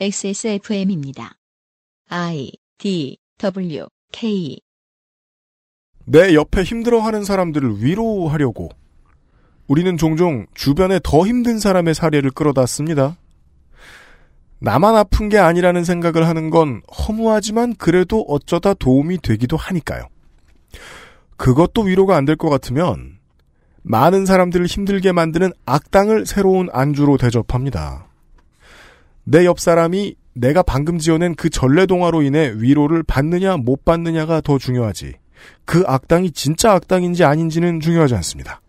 XSFM입니다. I D W K 내 옆에 힘들어하는 사람들을 위로하려고 우리는 종종 주변에 더 힘든 사람의 사례를 끌어다 씁니다. 나만 아픈 게 아니라는 생각을 하는 건 허무하지만 그래도 어쩌다 도움이 되기도 하니까요. 그것도 위로가 안 될 것 같으면 많은 사람들을 힘들게 만드는 악당을 새로운 안주로 대접합니다. 내 옆 사람이 내가 방금 지어낸 그 전래동화로 인해 위로를 받느냐 못 받느냐가 더 중요하지. 그 악당이 진짜 악당인지 아닌지는 중요하지 않습니다.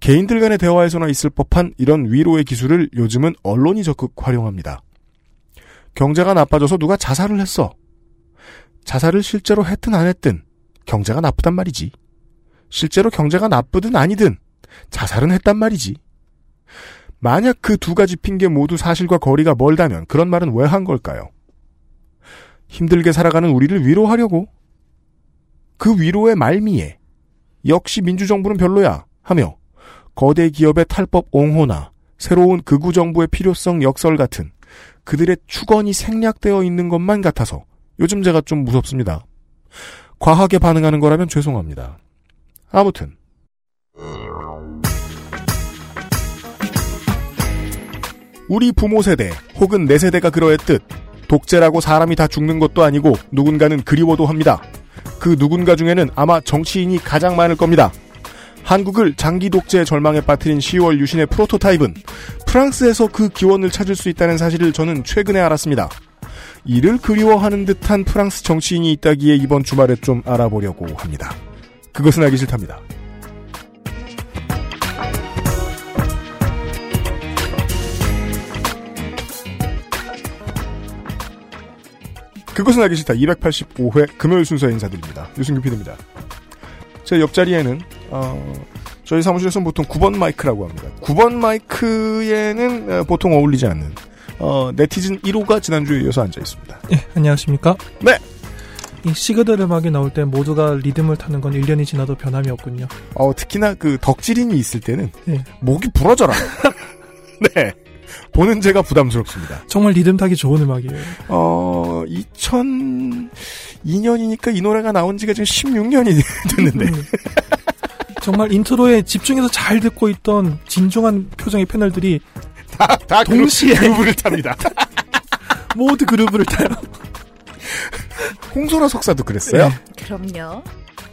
개인들 간의 대화에서나 있을 법한 이런 위로의 기술을 요즘은 언론이 적극 활용합니다. 경제가 나빠져서 누가 자살을 했어. 자살을 실제로 했든 안 했든 경제가 나쁘단 말이지. 실제로 경제가 나쁘든 아니든 자살은 했단 말이지. 만약 그 두 가지 핑계 모두 사실과 거리가 멀다면 그런 말은 왜 한 걸까요? 힘들게 살아가는 우리를 위로하려고 그 위로의 말미에 역시 민주정부는 별로야 하며 거대 기업의 탈법 옹호나 새로운 극우 정부의 필요성 역설 같은 그들의 축원이 생략되어 있는 것만 같아서 요즘 제가 좀 무섭습니다. 과하게 반응하는 거라면 죄송합니다. 아무튼 우리 부모 세대 혹은 내 세대가 그러했듯 독재라고 사람이 다 죽는 것도 아니고 누군가는 그리워도 합니다. 그 누군가 중에는 아마 정치인이 가장 많을 겁니다. 한국을 장기 독재의 절망에 빠뜨린 10월 유신의 프로토타입은 프랑스에서 그 기원을 찾을 수 있다는 사실을 저는 최근에 알았습니다. 이를 그리워하는 듯한 프랑스 정치인이 있다기에 이번 주말에 좀 알아보려고 합니다. 그것은 알기 싫답니다. 그것은 알기 싫다 285회 금요일 순서 인사드립니다. 유승규 PD입니다. 제 옆자리에는 어, 저희 사무실에서는 보통 9번 마이크라고 합니다. 9번 마이크에는 어, 보통 어울리지 않는 어, 네티즌 1호가 지난주에 이어서 앉아 있습니다. 예, 안녕하십니까? 네. 이 시그널 음악이 나올 때 모두가 리듬을 타는 건 1년이 지나도 변함이 없군요. 어, 특히나 그 덕질인이 있을 때는 예. 목이 부러져라. 네. 보는 제가 부담스럽습니다. 정말 리듬 타기 좋은 음악이에요. 어, 2002년이니까 이 노래가 나온 지가 지금 16년이 됐는데. 음. 정말 인트로에 집중해서 잘 듣고 있던 진중한 표정의 패널들이 다, 다 동시에 그루브를 탑니다. 모두 그루브를 타요. 홍소라 석사도 그랬어요. 네. 그럼요.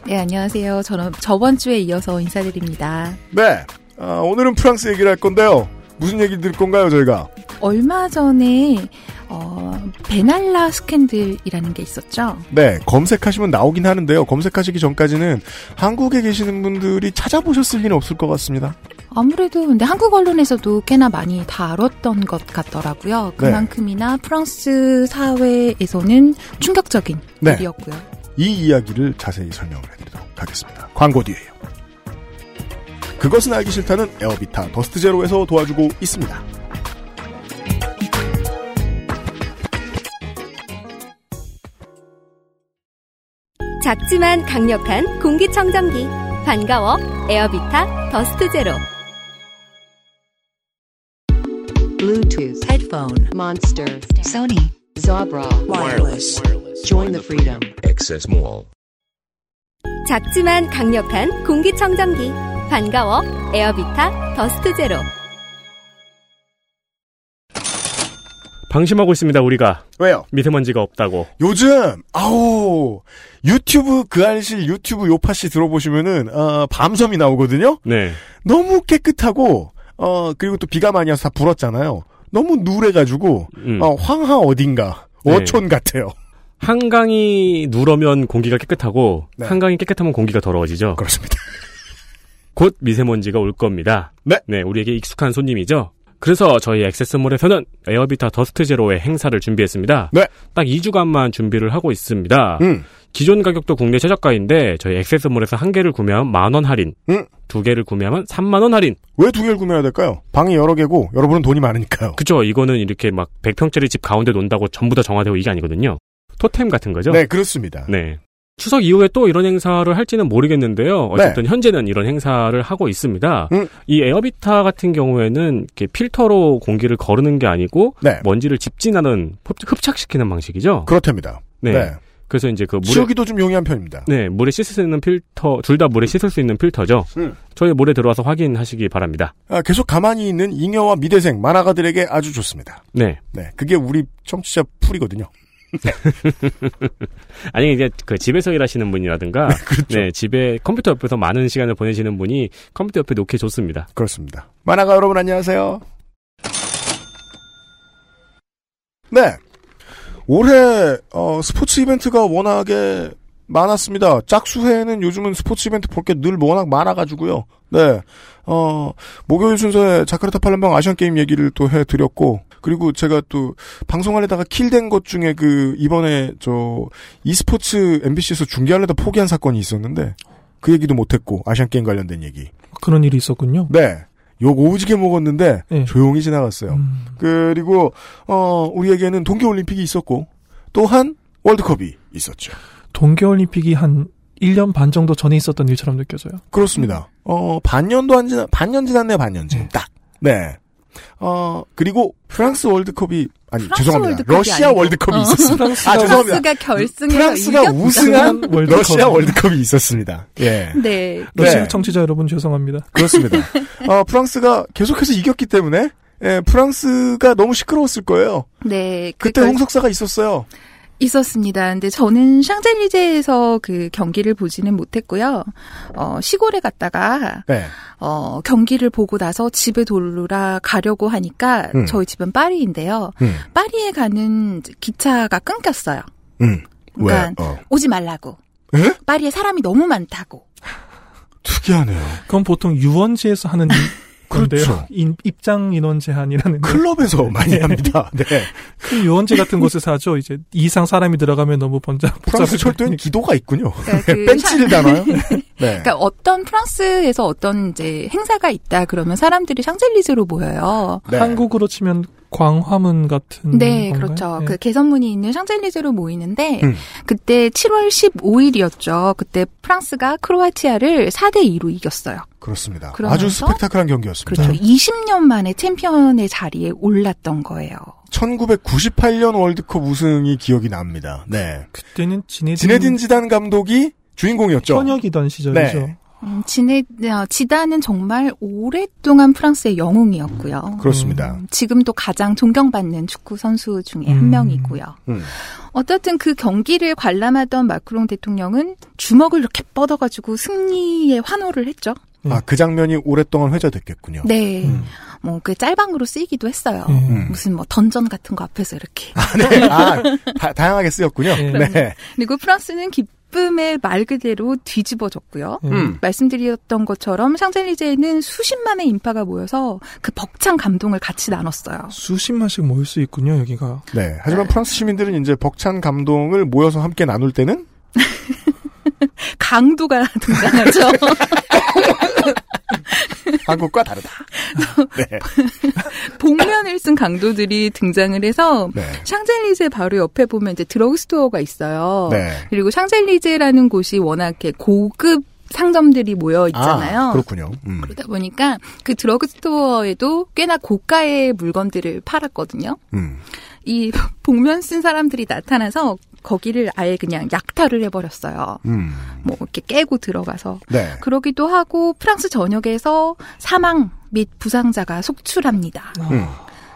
네, 안녕하세요. 저는 저번 주에 이어서 인사드립니다. 네. 아, 오늘은 프랑스 얘기를 할 건데요. 무슨 얘기 들 건가요, 저희가? 얼마 전에 어, 베날라 스캔들이라는 게 있었죠. 네, 검색하시면 나오긴 하는데요. 검색하시기 전까지는 한국에 계시는 분들이 찾아보셨을 리는 없을 것 같습니다. 아무래도 근데 한국 언론에서도 꽤나 많이 다뤘던 것 같더라고요. 네. 그만큼이나 프랑스 사회에서는 충격적인 네. 일이었고요. 이 이야기를 자세히 설명을 해드리도록 하겠습니다. 광고 뒤에요. 그것은 알기 싫다는 에어비타 더스트 제로에서 도와주고 있습니다. 작지만 강력한 공기청정기 반가워 에어비타 더스트 제로 Bluetooth, headphone, Monster, Sony, Jabra, wireless. Join the freedom. Access Mall. 작지만 강력한 공기청정기 반가워 에어비타 더스트 제로 방심하고 있습니다, 우리가. 왜요? 미세먼지가 없다고. 요즘 아우 유튜브 그알싫 유튜브 요팟시 들어보시면은 어, 밤섬이 나오거든요. 네. 너무 깨끗하고 어 그리고 또 비가 많이 와서 다 불었잖아요. 너무 누래가지고 음. 어, 황하 어딘가 네. 어촌 같아요. 한강이 누러면 공기가 깨끗하고 네. 한강이 깨끗하면 공기가 더러워지죠. 그렇습니다. 곧 미세먼지가 올 겁니다. 네. 우리에게 익숙한 손님이죠. 그래서 저희 액세스몰에서는 에어비타 더스트 제로의 행사를 준비했습니다. 네. 딱 2주간만 준비를 하고 있습니다. 음. 기존 가격도 국내 최저가인데 저희 액세스몰에서 한 개를 구매하면 만 원 할인, 음. 두 개를 구매하면 3만 원 할인. 왜 두 개를 구매해야 될까요? 방이 여러 개고 여러분은 돈이 많으니까요. 그죠? 이거는 이렇게 막 100평짜리 집 가운데 논다고 전부 다 정화되고 이게 아니거든요. 토템 같은 거죠? 네, 그렇습니다. 네. 추석 이후에 또 이런 행사를 할지는 모르겠는데요. 어쨌든 현재는 이런 행사를 하고 있습니다. 음. 이 에어비타 같은 경우에는 이렇게 필터로 공기를 거르는 게 아니고 네. 먼지를 집진하는 흡- 흡착시키는 방식이죠. 그렇답니다. 네. 네. 그래서 이제 그 물에 치우기도 좀 용이한 편입니다. 네, 물에 씻을 수 있는 필터, 둘 다 물에 씻을 수 있는 필터죠. 음. 저희 물에 들어와서 확인하시기 바랍니다. 아, 계속 가만히 있는 잉여와 미대생 만화가들에게 아주 좋습니다. 네. 네, 그게 우리 청취자 풀이거든요. 아니, 이제 그 집에서 일하시는 분이라든가, 그렇죠. 네, 집에 컴퓨터 옆에서 많은 시간을 보내시는 분이 컴퓨터 옆에 놓기 좋습니다. 그렇습니다. 만화가 여러분 안녕하세요. 네. 올해 어, 스포츠 이벤트가 워낙에 많았습니다. 짝수회에는 요즘은 스포츠 이벤트 볼 게 늘 워낙 많아가지고요. 네. 어, 목요일 순서에 자카르타 팔렘방 아시안 게임 얘기를 또 해드렸고, 그리고 제가 또 방송하려다가 킬된 것 중에 그 이번에 저 e스포츠 MBC에서 중계하려다 포기한 사건이 있었는데 그 얘기도 못했고 아시안 게임 관련된 얘기. 그런 일이 있었군요. 네. 욕 오지게 먹었는데 네. 조용히 지나갔어요. 음, 그리고 어 우리에게는 동계 올림픽이 있었고 또한 월드컵이 있었죠. 동계 올림픽이 한 1년 반 정도 전에 있었던 일처럼 느껴져요. 그렇습니다. 어 반년도 안 지나 반년 지났네요 반년쯤 네. 딱. 네. 어 그리고 프랑스 월드컵이 아니 프랑스 죄송합니다. 월드컵이 러시아 아니고. 월드컵이 어. 있었습니다. 프랑스가- 아 죄송합니다. 프랑스가 결승에서 프랑스가 이겼- 우승한 월드컵. 러시아 월드컵이 있었습니다. 예. 네. 러시아 네. 청취자 여러분 죄송합니다. 그렇습니다. 어, 프랑스가 계속해서 이겼기 때문에 예, 프랑스가 너무 시끄러웠을 거예요. 네. 그 그때 결- 홍석사가 있었어요. 있었습니다. 근데 저는 샹젤리제에서 그 경기를 보지는 못했고요. 어, 시골에 갔다가 네. 어, 경기를 보고 나서 집에 돌아 가려고 하니까 음. 저희 집은 파리인데요. 음. 파리에 가는 기차가 끊겼어요. 음. 왜? 그러니까 어. 오지 말라고. 에? 파리에 사람이 너무 많다고. 특이하네요. 그건 보통 유원지에서 하는 건데요. 그렇죠. 인- 입장 인원 제한이라는 클럽에서 많이 합니다. 네. 그 유원지 같은 곳에서 하죠. 이제 이상 사람이 들어가면 너무 번잡. 프랑스. 철도엔 기도가 있군요. 그러니까 그 벤치를 다나요? 네. 그러니까 어떤 프랑스에서 어떤 이제 행사가 있다 그러면 사람들이 샹젤리제로 모여요. 네. 한국으로 치면 광화문 같은. 네, 건가요? 그렇죠. 네. 그 개선문이 있는 샹젤리제로 모이는데 음. 그때 7월 15일이었죠. 그때 프랑스가 크로아티아를 4대 2로 이겼어요. 그렇습니다. 아주 스펙타클한 경기였습니다. 그렇죠. 20년 만에 챔피언의 자리에 올랐던 거예요. 1998년 월드컵 우승이 기억이 납니다. 네. 그때는 지네딘, 지네딘 지단 감독이 주인공이었죠. 현역이던 시절이죠. 네. 음, 지네, 어, 지단은 정말 오랫동안 프랑스의 영웅이었고요. 그렇습니다. 음, 지금도 가장 존경받는 축구 선수 중에 한 음. 명이고요. 음. 어떻든 그 경기를 관람하던 마크롱 대통령은 주먹을 이렇게 뻗어가지고 승리의 환호를 했죠. 아, 그 장면이 오랫동안 회자됐겠군요. 네. 음. 뭐 그 짤방으로 쓰이기도 했어요. 음. 무슨 뭐 던전 같은 거 앞에서 이렇게. 네. 아, 다, 다양하게 쓰였군요. 네. 네. 그리고 프랑스는 기 쁨의 말 그대로 뒤집어졌고요. 음. 말씀드렸던 것처럼 샹젤리제에는 수십만의 인파가 모여서 그 벅찬 감동을 같이 나눴어요. 수십만씩 모일 수 있군요, 여기가. 네. 하지만 프랑스 시민들은 이제 벅찬 감동을 모여서 함께 나눌 때는 강도가 등장하죠. 한국과 다르다. 네. 복면을 쓴 강도들이 등장을 해서 네. 샹젤리제 바로 옆에 보면 이제 드러그스토어가 있어요. 네. 그리고 샹젤리제라는 곳이 워낙 이렇게 고급 상점들이 모여 있잖아요. 아, 그렇군요. 음. 그러다 보니까 그 드러그스토어에도 꽤나 고가의 물건들을 팔았거든요. 음. 이 복면 쓴 사람들이 나타나서 거기를 아예 그냥 약탈을 해버렸어요. 음. 뭐 이렇게 깨고 들어가서 네. 그러기도 하고 프랑스 전역에서 사망 및 부상자가 속출합니다. 음.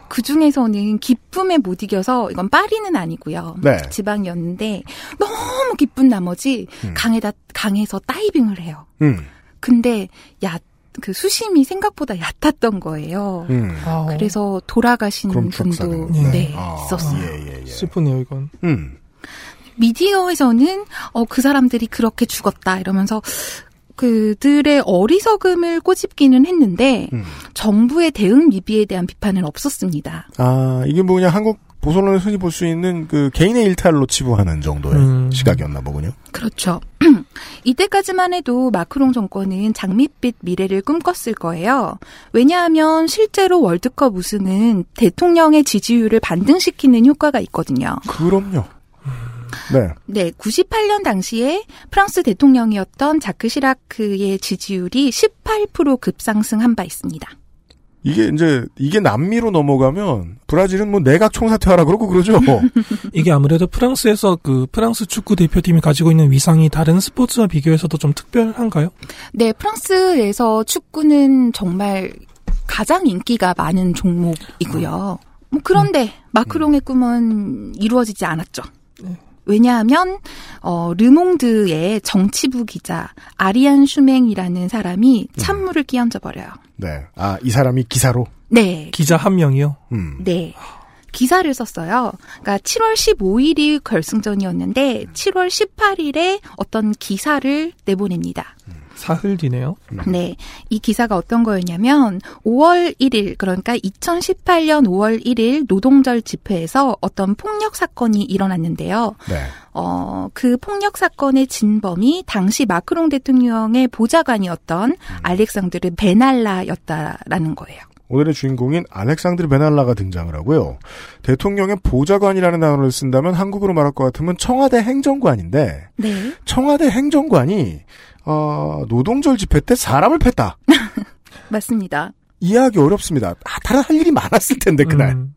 그 중에서는 기쁨에 못 이겨서 이건 파리는 아니고요. 네. 지방이었는데 너무 기쁜 나머지 음. 강에다 강에서 다이빙을 해요. 음. 근데 야 그 수심이 생각보다 얕았던 거예요. 음. 아, 그래서 돌아가신 분도 추억사네요. 네, 아, 있었어요. 예, 예, 예. 슬프네요, 이건. 음. 미디어에서는 어, 그 사람들이 그렇게 죽었다 이러면서 그들의 어리석음을 꼬집기는 했는데 음. 정부의 대응 미비에 대한 비판은 없었습니다. 아, 이게 뭐 그냥 한국 보선론에 흔히 볼 수 있는 그 개인의 일탈로 치부하는 정도의 음. 시각이었나 보군요. 그렇죠. 이때까지만 해도 마크롱 정권은 장밋빛 미래를 꿈꿨을 거예요. 왜냐하면 실제로 월드컵 우승은 대통령의 지지율을 반등시키는 효과가 있거든요. 그럼요. 네. 네, 98년 당시에 프랑스 대통령이었던 자크 시라크의 지지율이 18% 급상승한 바 있습니다. 이게 이제 이게 남미로 넘어가면 브라질은 뭐 내각 총사퇴하라 그러고 그러죠. 이게 아무래도 프랑스에서 그 프랑스 축구 대표팀이 가지고 있는 위상이 다른 스포츠와 비교해서도 좀 특별한가요? 네, 프랑스에서 축구는 정말 가장 인기가 많은 종목이고요. 뭐 그런데 마크롱의 꿈은 이루어지지 않았죠. 왜냐하면 어 르몽드의 정치부 기자 아리안 슈맹이라는 사람이 찬물을 끼얹어 버려요. 네. 아, 이 사람이 기사로. 네, 기자 한 명이요. 음. 네. 기사를 썼어요. 그러니까 7월 15일이 결승전이었는데 7월 18일에 어떤 기사를 내보냅니다. 사흘 뒤네요. 네. 이 기사가 어떤 거였냐면 5월 1일 그러니까 2018년 5월 1일 노동절 집회에서 어떤 폭력 사건이 일어났는데요. 네. 어, 그 폭력 사건의 진범이 당시 마크롱 대통령의 보좌관이었던 알렉산드르 베날라였다라는 거예요. 오늘의 주인공인 알렉산드르 베날라가 등장을 하고요. 대통령의 보좌관이라는 단어를 쓴다면 한국으로 말할 것 같으면 청와대 행정관인데 네. 청와대 행정관이 어, 노동절 집회 때 사람을 팼다. 맞습니다. 이해하기 어렵습니다. 아, 다른 할 일이 많았을 텐데 그날. 음,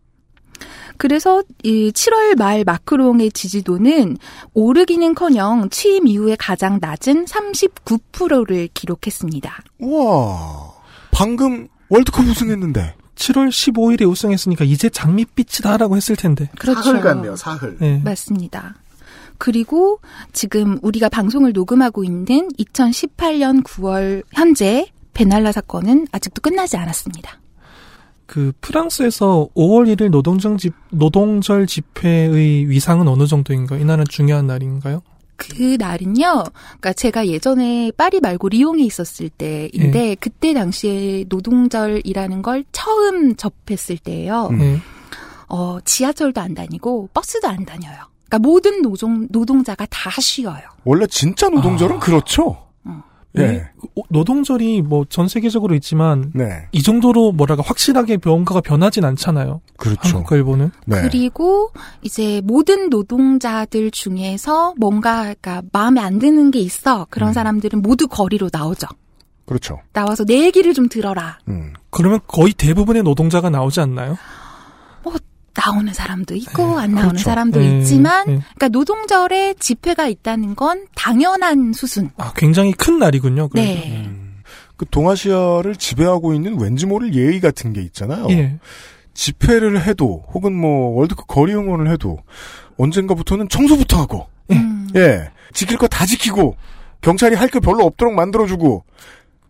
그래서 이 7월 말 마크롱의 지지도는 오르기는커녕 취임 이후에 가장 낮은 39%를 기록했습니다. 우와. 방금 월드컵 우승했는데. 7월 15일에 우승했으니까 이제 장밋빛이다라고 했을 텐데. 그렇죠. 사흘. 네. 맞습니다. 그리고 지금 우리가 방송을 녹음하고 있는 2018년 9월 현재 베날라 사건은 아직도 끝나지 않았습니다. 그 프랑스에서 5월 1일 노동절 집 노동절 집회의 위상은 어느 정도인가요? 이날은 중요한 날인가요? 그 날은요, 그러니까 제가 예전에 파리 말고 리옹에 있었을 때인데 그때 당시에 노동절이라는 걸 처음 접했을 때예요. 음. 네. 어, 지하철도 안 다니고 버스도 안 다녀요. 그러니까 모든 노동 노동자가 다 쉬어요. 원래 진짜 노동절은 아. 그렇죠. 예. 네. 노동절이 뭐 전 세계적으로 있지만 네. 이 정도로 뭐랄까 확실하게 뭔가가 변하진 않잖아요. 그렇죠. 한국과 일본은. 네. 그리고 이제 모든 노동자들 중에서 뭔가 그러니까 마음에 안 드는 게 있어. 그런 음. 사람들은 모두 거리로 나오죠. 그렇죠. 나와서 내 얘기를 좀 들어라. 음. 그러면 거의 대부분의 노동자가 나오지 않나요? 나오는 사람도 있고 네, 안 나오는 그렇죠. 사람도 네, 있지만 네. 그러니까 노동절에 집회가 있다는 건 당연한 수순. 아, 굉장히 큰 날이군요. 그래도. 네. 그 동아시아를 지배하고 있는 왠지 모를 예의 같은 게 있잖아요. 예. 집회를 해도 혹은 뭐 월드컵 거리 응원을 해도 언젠가부터는 청소부터 하고 음. 예 지킬 거 다 지키고 경찰이 할게 별로 없도록 만들어 주고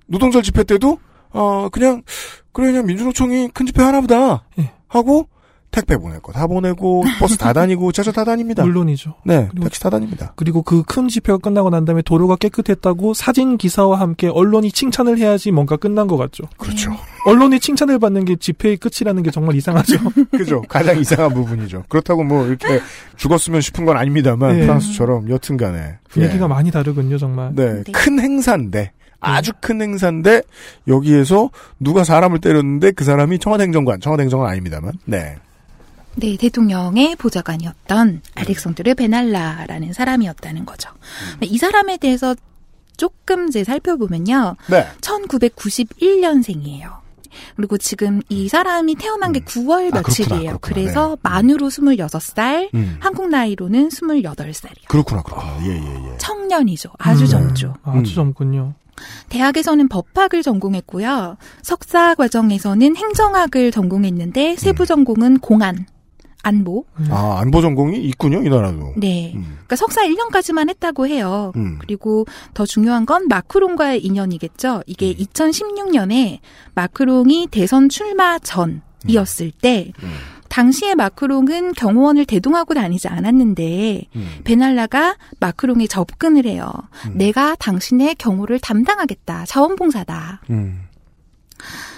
노동절 집회 때도 어 그냥 그래 그냥 민주노총이 큰 집회 하나보다 예. 하고 택배 보낼 거 다 보내고 버스 다 다니고 자차 다 다닙니다. 물론이죠. 네 그리고- 택시 다 다닙니다. 그리고 그 큰 집회가 끝나고 난 다음에 도로가 깨끗했다고 사진 기사와 함께 언론이 칭찬을 해야지 뭔가 끝난 것 같죠. 그렇죠. 언론이 칭찬을 받는 게 집회의 끝이라는 게 정말 이상하죠. 그죠. 가장 이상한 부분이죠. 그렇다고 뭐 이렇게 죽었으면 싶은 건 아닙니다만 네. 프랑스처럼 여튼간에 분위기가 예. 많이 다르군요, 정말. 네, 네. 큰 행사인데 아주 큰 행사인데 여기에서 누가 사람을 때렸는데 그 사람이 청와대 행정관, 청와대 행정관 아닙니다만, 네, 네, 대통령의 보좌관이었던 알렉산드르 베날라라는 사람이었다는 거죠. 이 사람에 대해서 조금 이제 살펴보면요. 네, 1991년생이에요. 그리고 지금 이 사람이 태어난 게 음. 9월 아, 며칠이에요. 그렇구나. 그래서 네. 만으로 26살, 음. 한국 나이로는 28살이에요. 그렇구나, 그렇구나, 예, 예, 예. 청년이죠. 아주 음. 젊죠. 아주 음. 젊군요. 대학에서는 법학을 전공했고요. 석사 과정에서는 행정학을 전공했는데 세부 전공은 공안, 안보. 음. 아 안보 전공이 있군요, 이 나라도. 네. 음, 그러니까 석사 1년까지만 했다고 해요. 음. 그리고 더 중요한 건 마크롱과의 인연이겠죠. 이게 음. 2016년에 마크롱이 대선 출마 전이었을 때 음. 당시에 마크롱은 경호원을 대동하고 다니지 않았는데 음. 베날라가 마크롱에 접근을 해요. 음. 내가 당신의 경호를 담당하겠다. 자원봉사다. 음.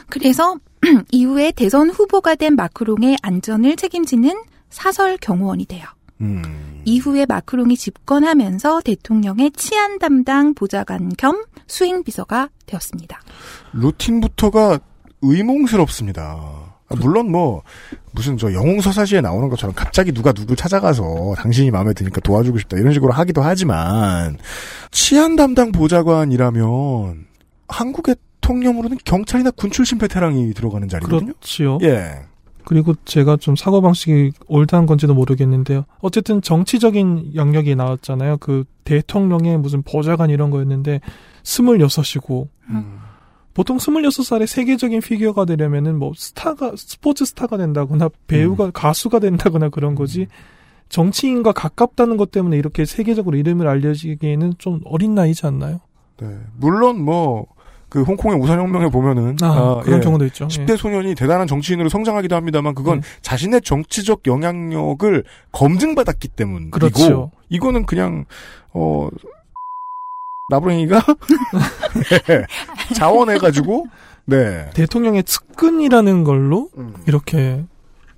그래서 이후에 대선 후보가 된 마크롱의 안전을 책임지는 사설 경호원이 돼요. 음. 이후에 마크롱이 집권하면서 대통령의 치안 담당 보좌관 겸 수행 비서가 되었습니다. 루틴부터가 의몽스럽습니다. 아, 물론 뭐 무슨 저 영웅서사시에 나오는 것처럼 갑자기 누가 누굴 찾아가서 당신이 마음에 드니까 도와주고 싶다 이런 식으로 하기도 하지만 치안 담당 보좌관이라면 한국의 통념으로는 경찰이나 군 출신 베테랑이 들어가는 자리거든요. 그렇지요. 예. 그리고 제가 좀 사고 방식이 올드한 건지도 모르겠는데요. 어쨌든 정치적인 영역이 나왔잖아요. 그 대통령의 무슨 보좌관 이런 거였는데 스물여섯이고 음. 보통 스물여섯 살에 세계적인 피규어가 되려면은 뭐 스타가 스포츠 스타가 된다거나 배우가 음. 가수가 된다거나 그런 거지. 정치인과 가깝다는 것 때문에 이렇게 세계적으로 이름을 알려지기에는 좀 어린 나이지 않나요? 네. 물론 뭐 그 홍콩의 우산혁명에 보면은 아, 아, 그런 예. 경우도 있죠. 10대 소년이 대단한 정치인으로 성장하기도 합니다만 그건 음. 자신의 정치적 영향력을 검증받았기 때문이고 그렇죠. 이거는 그냥 어 나부랭이가 네. 자원해가지고 네. 예. 대통령의 측근이라는 걸로 음. 이렇게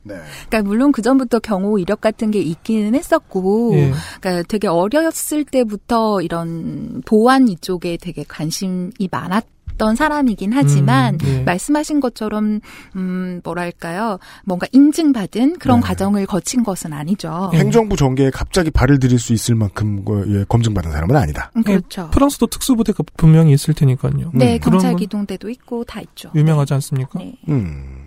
네. 그러니까 물론 그 전부터 경호 이력 같은 게 있기는 했었고, 예. 그러니까 되게 어렸을 때부터 이런 보안 이쪽에 되게 관심이 많았 던 사람이긴 하지만 음, 예. 말씀하신 것처럼 음 뭐랄까요 뭔가 인증받은 그런 네. 과정을 거친 것은 아니죠. 행정부 전개에 갑자기 발을 들일 수 있을 만큼 그, 예, 검증받은 사람은 아니다. 음, 그렇죠. 프랑스도 특수부대가 분명히 있을 테니까요. 네, 음. 경찰 건 기동대도 있고 다 있죠. 유명하지 않습니까? 네. 음.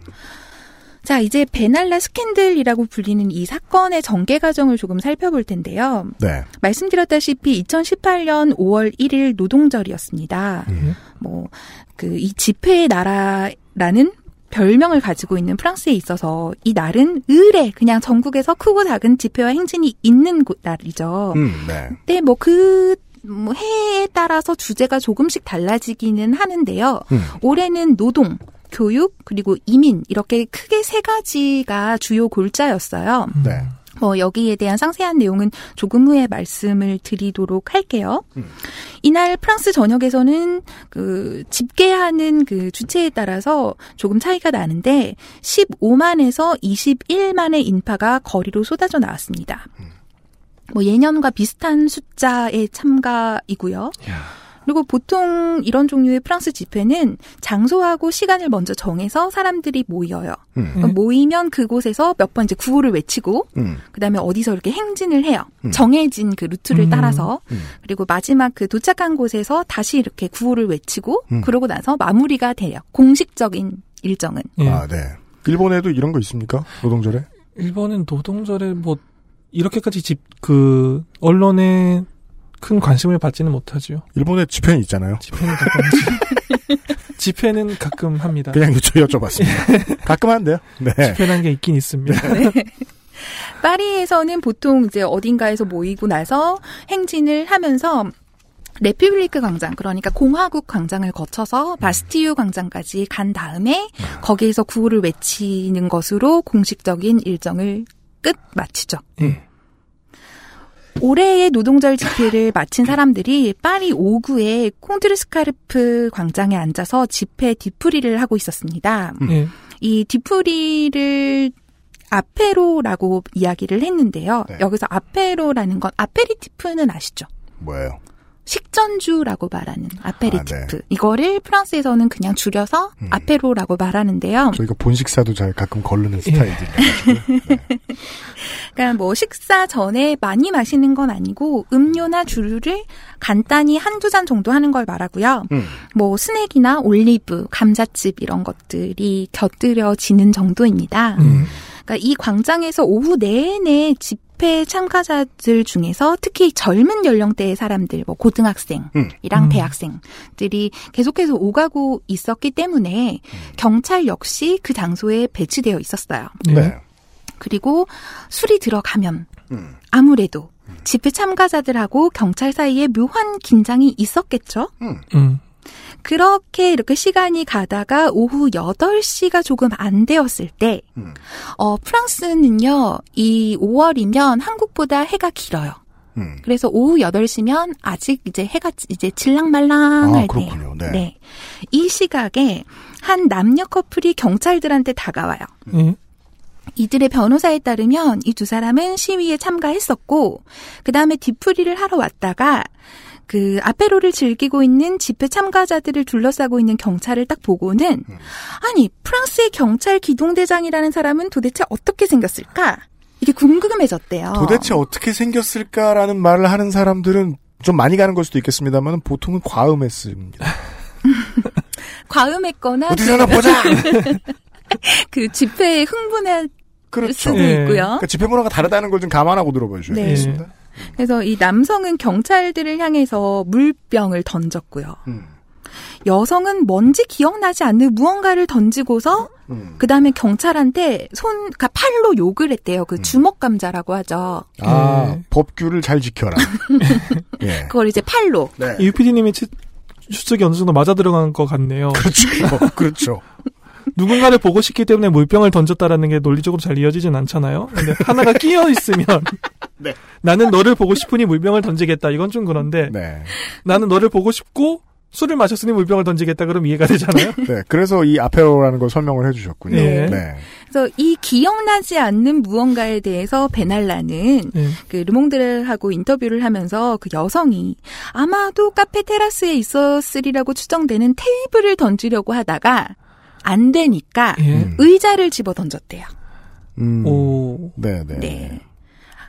자, 이제 베날라 스캔들이라고 불리는 이 사건의 전개 과정을 조금 살펴볼 텐데요. 네. 말씀드렸다시피 2018년 5월 1일 노동절이었습니다. 음. 뭐, 그, 이 집회의 나라라는 별명을 가지고 있는 프랑스에 있어서 이 날은 의례 그냥 전국에서 크고 작은 집회와 행진이 있는 곳- 날이죠. 음, 네. 근데 뭐 그, 뭐 해에 따라서 주제가 조금씩 달라지기는 하는데요. 음. 올해는 노동, 교육, 그리고 이민 이렇게 크게 세 가지가 주요 골자였어요. 네. 뭐 여기에 대한 상세한 내용은 조금 후에 말씀을 드리도록 할게요. 음. 이날 프랑스 전역에서는 그 집계하는 그 주체에 따라서 조금 차이가 나는데 15만에서 21만의 인파가 거리로 쏟아져 나왔습니다. 뭐 예년과 비슷한 숫자의 참가이고요. 그리고 보통 이런 종류의 프랑스 집회는 장소하고 시간을 먼저 정해서 사람들이 모여요. 음. 그러니까 모이면 그곳에서 몇 번 이제 구호를 외치고 음. 그다음에 어디서 이렇게 행진을 해요. 음. 정해진 그 루트를 음. 따라서 음. 그리고 마지막 그 도착한 곳에서 다시 이렇게 구호를 외치고 음. 그러고 나서 마무리가 돼요. 공식적인 일정은. 예. 아, 네. 일본에도 이런 거 있습니까? 노동절에? 일본은 노동절에 뭐 이렇게까지 집 그 언론에 큰 관심을 받지는 못하지요. 일본에 집회는 있잖아요. 집회는 가끔 집회는 가끔 합니다. 그냥 여쭤, 여쭤봤습니다. 가끔 한대요. 네. 집회란 게 있긴 있습니다. 파리에서는 보통 이제 어딘가에서 모이고 나서 행진을 하면서 레피블리크 광장, 그러니까 공화국 광장을 거쳐서 바스티유 광장까지 간 다음에 거기에서 구호를 외치는 것으로 공식적인 일정을 끝 마치죠. 예. 올해의 노동절 집회를 마친 사람들이 파리 5구의 콩트르스카르프 광장에 앉아서 집회 뒤풀이를 하고 있었습니다. 예. 이 뒤풀이를 아페로라고 이야기를 했는데요. 네. 여기서 아페로라는 건 아페리티프는 아시죠? 뭐예요? 식전주라고 말하는 아페리티프. 아, 네. 이거를 프랑스에서는 그냥 줄여서 음. 아페로라고 말하는데요. 저희가 본식사도 잘 가끔 거르는 예. 스타일들이가지고 그러니까 뭐 식사 전에 많이 마시는 건 아니고 음료나 주류를 간단히 한두 잔 정도 하는 걸 말하고요. 음. 뭐 스낵이나 올리브, 감자칩 이런 것들이 곁들여지는 정도입니다. 음. 그러니까 이 광장에서 오후 내내 집 회 참가자들 중에서 특히 젊은 연령대의 사람들, 뭐 고등학생이랑 음. 대학생들이 계속해서 오가고 있었기 때문에 경찰 역시 그 장소에 배치되어 있었어요. 예. 네. 그리고 술이 들어가면 음. 아무래도 집회 참가자들하고 경찰 사이에 묘한 긴장이 있었겠죠? 음. 그렇게 이렇게 시간이 가다가 오후 8시가 조금 안 되었을 때, 음. 어, 프랑스는요, 이 5월이면 한국보다 해가 길어요. 음. 그래서 오후 8시면 아직 이제 해가 이제 질랑말랑할 아, 때예요. 그렇군요. 네. 이 시각에 한 남녀 커플이 경찰들한테 다가와요. 예. 이들의 변호사에 따르면 이 두 사람은 시위에 참가했었고, 그 다음에 뒤풀이를 하러 왔다가, 그 아페로를 즐기고 있는 집회 참가자들을 둘러싸고 있는 경찰을 딱 보고는 아니 프랑스의 경찰 기동대장이라는 사람은 도대체 어떻게 생겼을까? 이게 궁금해졌대요. 도대체 어떻게 생겼을까라는 말을 하는 사람들은 좀 많이 가는 걸 수도 있겠습니다만 보통은 과음했습니다. 과음했거나 어디 사나 보자. 그 집회에 흥분할 그렇죠. 수도 예. 있고요. 그러니까 집회 문화가 다르다는 걸 좀 감안하고 들어보셔야 네. 되겠습니다. 그래서 이 남성은 경찰들을 향해서 물병을 던졌고요. 음. 여성은 뭔지 기억나지 않는 무언가를 던지고서 음. 그 다음에 경찰한테 손, 그러니까 팔로 욕을 했대요. 그 주먹 감자라고 하죠. 아 네. 법규를 잘 지켜라. 예. 그걸 이제 팔로. 네. 유피디님의 추측이 어느 정도 맞아 들어간 것 같네요. 그렇죠. 그렇죠. 누군가를 보고 싶기 때문에 물병을 던졌다라는 게 논리적으로 잘 이어지진 않잖아요. 근데 하나가 끼어 있으면 네. 나는 너를 보고 싶으니 물병을 던지겠다. 이건 좀 그런데 네. 나는 너를 보고 싶고 술을 마셨으니 물병을 던지겠다. 그럼 이해가 되잖아요. 네. 그래서 이 아페로라는 걸 설명을 해주셨군요. 네. 네. 그래서 이 기억나지 않는 무언가에 대해서 베날라는 네. 그 르몽드하고 인터뷰를 하면서 그 여성이 아마도 카페 테라스에 있었으리라고 추정되는 테이블을 던지려고 하다가 안 되니까 예. 음. 의자를 집어 던졌대요. 음. 오. 네, 네. 네.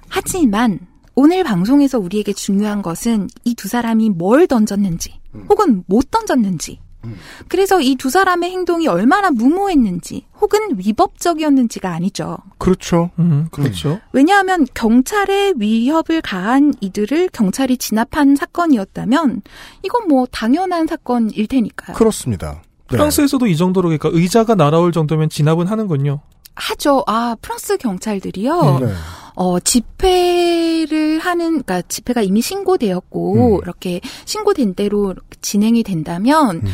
하지만 오늘 방송에서 우리에게 중요한 것은 이 두 사람이 뭘 던졌는지 혹은 못 던졌는지 음. 그래서 이 두 사람의 행동이 얼마나 무모했는지 혹은 위법적이었는지가 아니죠. 그렇죠. 음, 그렇죠. 왜냐하면 경찰에 위협을 가한 이들을 경찰이 진압한 사건이었다면 이건 뭐 당연한 사건일 테니까요. 그렇습니다. 네. 프랑스에서도 이 정도로 그러니까 의자가 날아올 정도면 진압은 하는군요. 하죠. 아 프랑스 경찰들이요. 네. 어, 집회를 하는, 그러니까 집회가 이미 신고되었고, 음. 이렇게 신고된 대로 진행이 된다면, 음.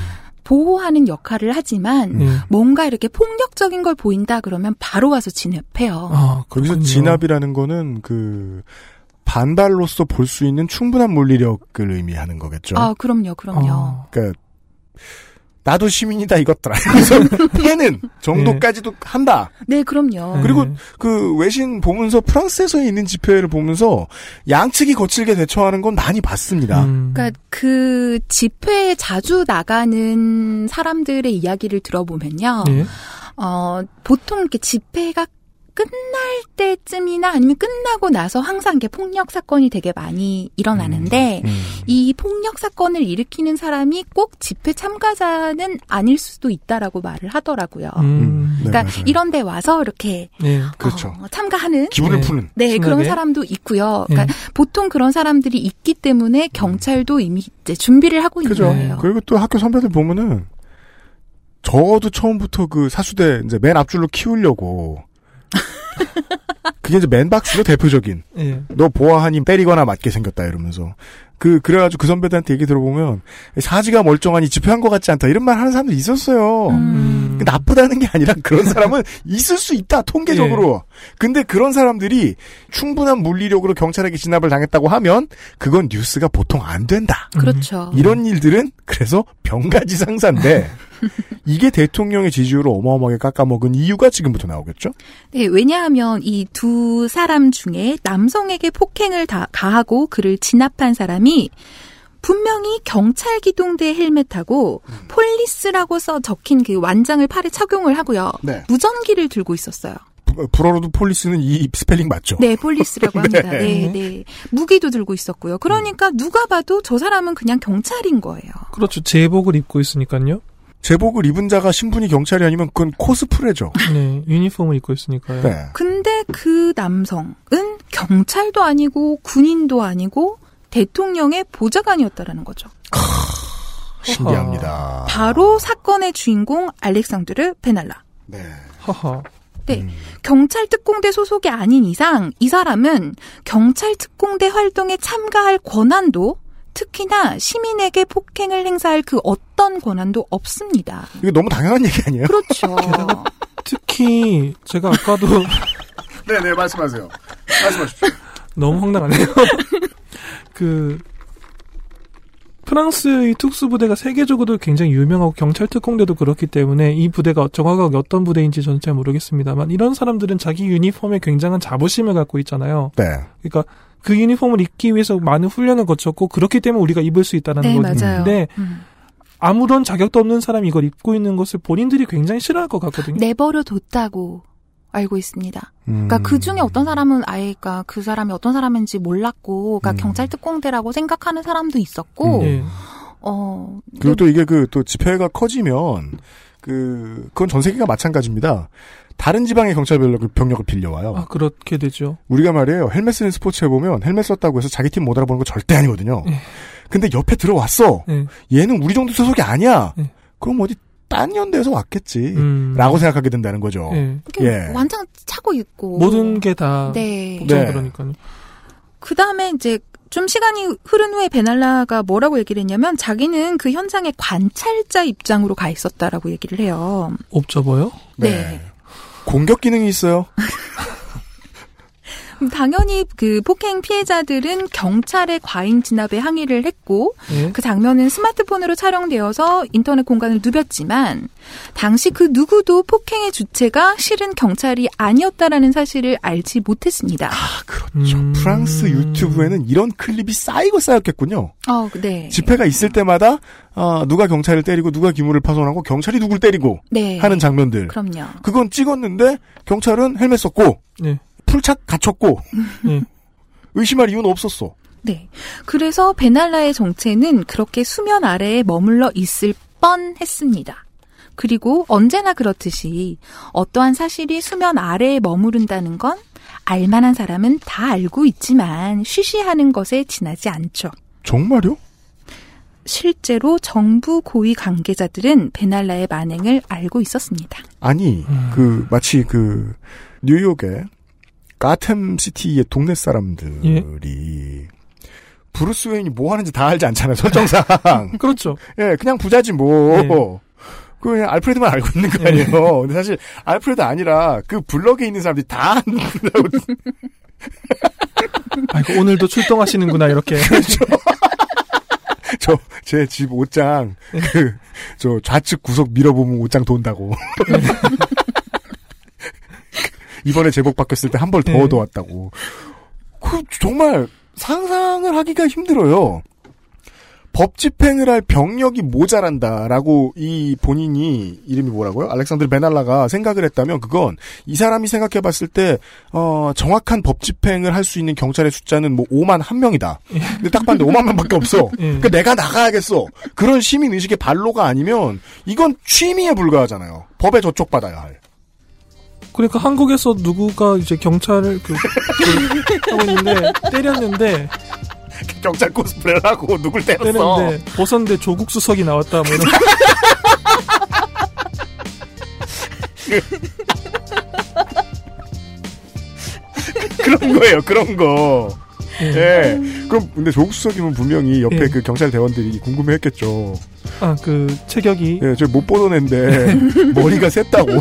보호하는 역할을 하지만, 예. 뭔가 이렇게 폭력적인 걸 보인다 그러면 바로 와서 진압해요. 아, 거기서 그렇군요. 진압이라는 거는 그 반발로서 볼 수 있는 충분한 물리력을 의미하는 거겠죠. 아, 그럼요, 그럼요. 아, 그러니까 나도 시민이다 이것들아. 그래서 패는 정도까지도 한다. 네, 그럼요. 그리고 네. 그 외신 보면서 프랑스에서 있는 집회를 보면서 양측이 거칠게 대처하는 건 많이 봤습니다. 음. 그러니까 그 집회에 자주 나가는 사람들의 이야기를 들어보면요. 예. 어, 보통 이렇게 집회가 끝날 때쯤이나 아니면 끝나고 나서 항상 이게 폭력 사건이 되게 많이 일어나는데 음. 이 폭력 사건을 일으키는 사람이 꼭 집회 참가자는 아닐 수도 있다라고 말을 하더라고요. 음. 네, 그러니까 맞아요. 이런 데 와서 이렇게 예. 그렇죠. 어, 참가하는 기분을 네. 푸는. 네, 신나게. 그런 사람도 있고요. 그러니까 예. 보통 그런 사람들이 있기 때문에 경찰도 이미 이제 준비를 하고 있는 그죠. 거예요. 그리고 또 학교 선배들 보면은 저도 처음부터 그 사수대 이제 맨 앞줄로 키우려고 그게 이제 맨박스죠 대표적인. 예. 너 보아하니 때리거나 맞게 생겼다 이러면서 그 그래가지고 그 선배들한테 얘기 들어보면 사지가 멀쩡하니 집회한 것 같지 않다 이런 말 하는 사람도 있었어요. 음. 그 나쁘다는 게 아니라 그런 사람은 있을 수 있다 통계적으로. 근데 그런 사람들이 충분한 물리력으로 경찰에게 진압을 당했다고 하면 그건 뉴스가 보통 안 된다. 그렇죠. 이런 일들은 그래서 병가지 상사인데 이게 대통령의 지지율을 어마어마하게 깎아먹은 이유가 지금부터 나오겠죠? 네, 왜냐하면 이 두 사람 중에 남성에게 폭행을 다, 가하고 그를 진압한 사람이 분명히 경찰 기동대 헬멧하고 음. police라고 써 적힌 그 완장을 팔에 착용을 하고요. 네. 무전기를 들고 있었어요. 부- 불어로도 police는 이 스펠링 맞죠? 네, police라고 합니다. 네. 네, 네. 무기도 들고 있었고요. 그러니까 누가 봐도 저 사람은 그냥 경찰인 거예요. 그렇죠. 제복을 입고 있으니까요. 제복을 입은 자가 신분이 경찰이 아니면 그건 코스프레죠. 네. 유니폼을 입고 있으니까요. 네. 근데 그 남성은 경찰도 아니고 군인도 아니고 대통령의 보좌관이었다라는 거죠. 신기합니다. 바로 사건의 주인공 알렉산드르 베날라. 네. 하하. 네. 음. 경찰 특공대 소속이 아닌 이상 이 사람은 경찰 특공대 활동에 참가할 권한도 특히나 시민에게 폭행을 행사할 그 어떤 권한도 없습니다. 이거 너무 당연한 얘기 아니에요? 그렇죠. 특히 제가 아까도 네네 말씀하세요. 말씀하십시오. 너무 황당하네요. 그 프랑스의 특수부대가 세계적으로도 굉장히 유명하고 경찰 특공대도 그렇기 때문에 이 부대가 정확하게 어떤 부대인지 저는 잘 모르겠습니다만 이런 사람들은 자기 유니폼에 굉장한 자부심을 갖고 있잖아요. 네. 그러니까 그 유니폼을 입기 위해서 많은 훈련을 거쳤고 그렇기 때문에 우리가 입을 수 있다는 네. 근데 음. 아무런 자격도 없는 사람이 이걸 입고 있는 것을 본인들이 굉장히 싫어할 것 같거든요. 내버려 뒀다고 알고 있습니다. 음. 그러니까 그 중에 어떤 사람은 아예 그러니까 그 사람이 어떤 사람인지 몰랐고, 그러니까 음. 경찰 특공대라고 생각하는 사람도 있었고, 음. 예. 어 그리고 또 이게 그 또 집회가 커지면 그 그건 전 세계가 마찬가지입니다. 다른 지방의 경찰 병력을, 병력을 빌려와요. 아 그렇게 되죠. 우리가 말이에요. 헬멧 쓰는 스포츠에 보면 헬멧 썼다고 해서 자기 팀 못 알아보는 거 절대 아니거든요. 예. 근데 옆에 들어왔어. 예. 얘는 우리 정도 소속이 아니야. 예. 그럼 어디 딴 연대에서 왔겠지. 음. 라고 생각하게 된다는 거죠. 예. 이렇게 예. 완전 차고 있고 모든 게다 네. 네. 그러니까요. 그 다음에 이제 좀 시간이 흐른 후에 베날라가 뭐라고 얘기를 했냐면 자기는 그 현장에 관찰자 입장으로 가 있었다라고 얘기를 해요. 옵저버요? 네. 공격 기능이 있어요. 당연히 그 폭행 피해자들은 경찰의 과잉 진압에 항의를 했고 예. 그 장면은 스마트폰으로 촬영되어서 인터넷 공간을 누볐지만 당시 그 누구도 폭행의 주체가 실은 경찰이 아니었다라는 사실을 알지 못했습니다. 그렇죠. 음. 프랑스 유튜브에는 이런 클립이 쌓이고 쌓였겠군요. 어, 네. 집회가 있을 때마다 아, 누가 경찰을 때리고 누가 기물을 파손하고 경찰이 누굴 때리고 네. 하는 장면들. 그럼요. 그건 찍었는데 경찰은 헬멧 썼고 네. 풀착 갖췄고 네. 의심할 이유는 없었어. 네. 그래서 베날라의 정체는 그렇게 수면 아래에 머물러 있을 뻔했습니다. 그리고 언제나 그렇듯이 어떠한 사실이 수면 아래에 머무른다는 건 알만한 사람은 다 알고 있지만 쉬쉬하는 것에 지나지 않죠. 정말요? 실제로 정부 고위 관계자들은 베날라의 만행을 알고 있었습니다. 아니 음. 그 마치 그 뉴욕의 Gotham City의 동네 사람들이 예. 브루스 웨인이 뭐 하는지 다 알지 않잖아요 설정상. 그렇죠. 예, 그냥 부자지 뭐. 네. 그 그냥 알프레드만 알고 있는 거 아니에요. 근데 사실 알프레드 아니라 그 블럭에 있는 사람들이 다 안다고 아이고, 오늘도 출동하시는구나 이렇게. 저제 집 옷장 그 저 좌측 구석 밀어보면 옷장 돈다고. 이번에 제복 바뀌었을 때 한 벌더 네. 얻어왔다고. 그 정말 상상을 하기가 힘들어요. 법 집행을 할 병력이 모자란다라고 이 본인이 이름이 뭐라고요? 알렉산드르 베날라가 생각을 했다면 그건 이 사람이 생각해 봤을 때 어, 정확한 법 집행을 할 수 있는 경찰의 숫자는 뭐 5만 한 명이다. 근데 딱 봤는데 5만 명밖에 없어. 예. 그러니까 내가 나가야겠어. 그런 시민 의식의 발로가 아니면 이건 취미에 불과하잖아요. 법에 저쪽 받아야 할. 그러니까 한국에서 누구가 이제 경찰을 그, 그 하고 있는데 때렸는데 경찰 코스프레를 하고 누굴 때렸어. 때렸는데 벗었는데 조국 수석이 나왔다 뭐 이런. 그런 거예요. 그런 거. 예. 예. 그럼 근데 조국 수석이면 분명히 옆에 예. 그 경찰 대원들이 궁금해했겠죠. 아 그 체격이 예, 저 못 보던 애인데 머리가 셌다고.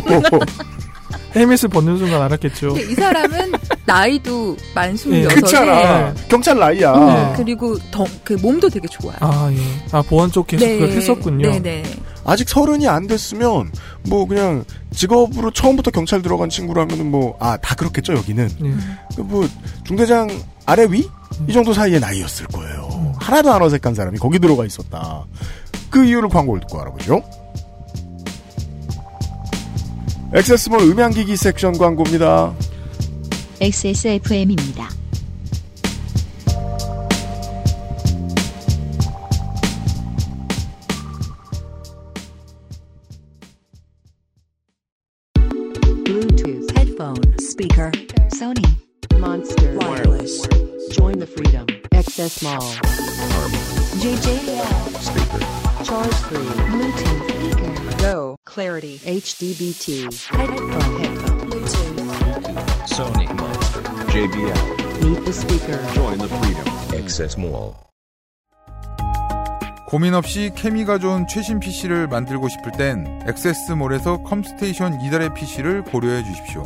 헬멧을 벗는 순간 알았겠죠. 근데 이 사람은 나이도 예. 만순여섯에 그렇잖아. 경찰 나이야. 네. 그리고 더, 그 몸도 되게 좋아요. 아 예. 아 보안 쪽 계속 그걸 했었군요. 네 네. 아직 서른이 안 됐으면 뭐 그냥 직업으로 처음부터 경찰 들어간 친구라면은 뭐 아 다 그렇겠죠 여기는 예. 그뭐 중대장 아래 위 이 정도 사이의 나이였을 거예요. 하나도 안 어색한 사람이 거기 들어가 있었다. 그 이유를 광고를 듣고 알아보죠. 액세스몰 음향기기 섹션 광고입니다. XSFM입니다. Bluetooth, headphone, speaker, Sony, Monster, Wireless. Join the freedom. Access Mall. 30 HDBT headphone, headphone. Bluetooth Sony Monster JBL Meet the speaker Join the freedom Access Mall 고민 없이 케미가 좋은 최신 PC를 만들고 싶을 땐 액세스몰에서 컴스테이션 이달의 PC를 고려해 주십시오.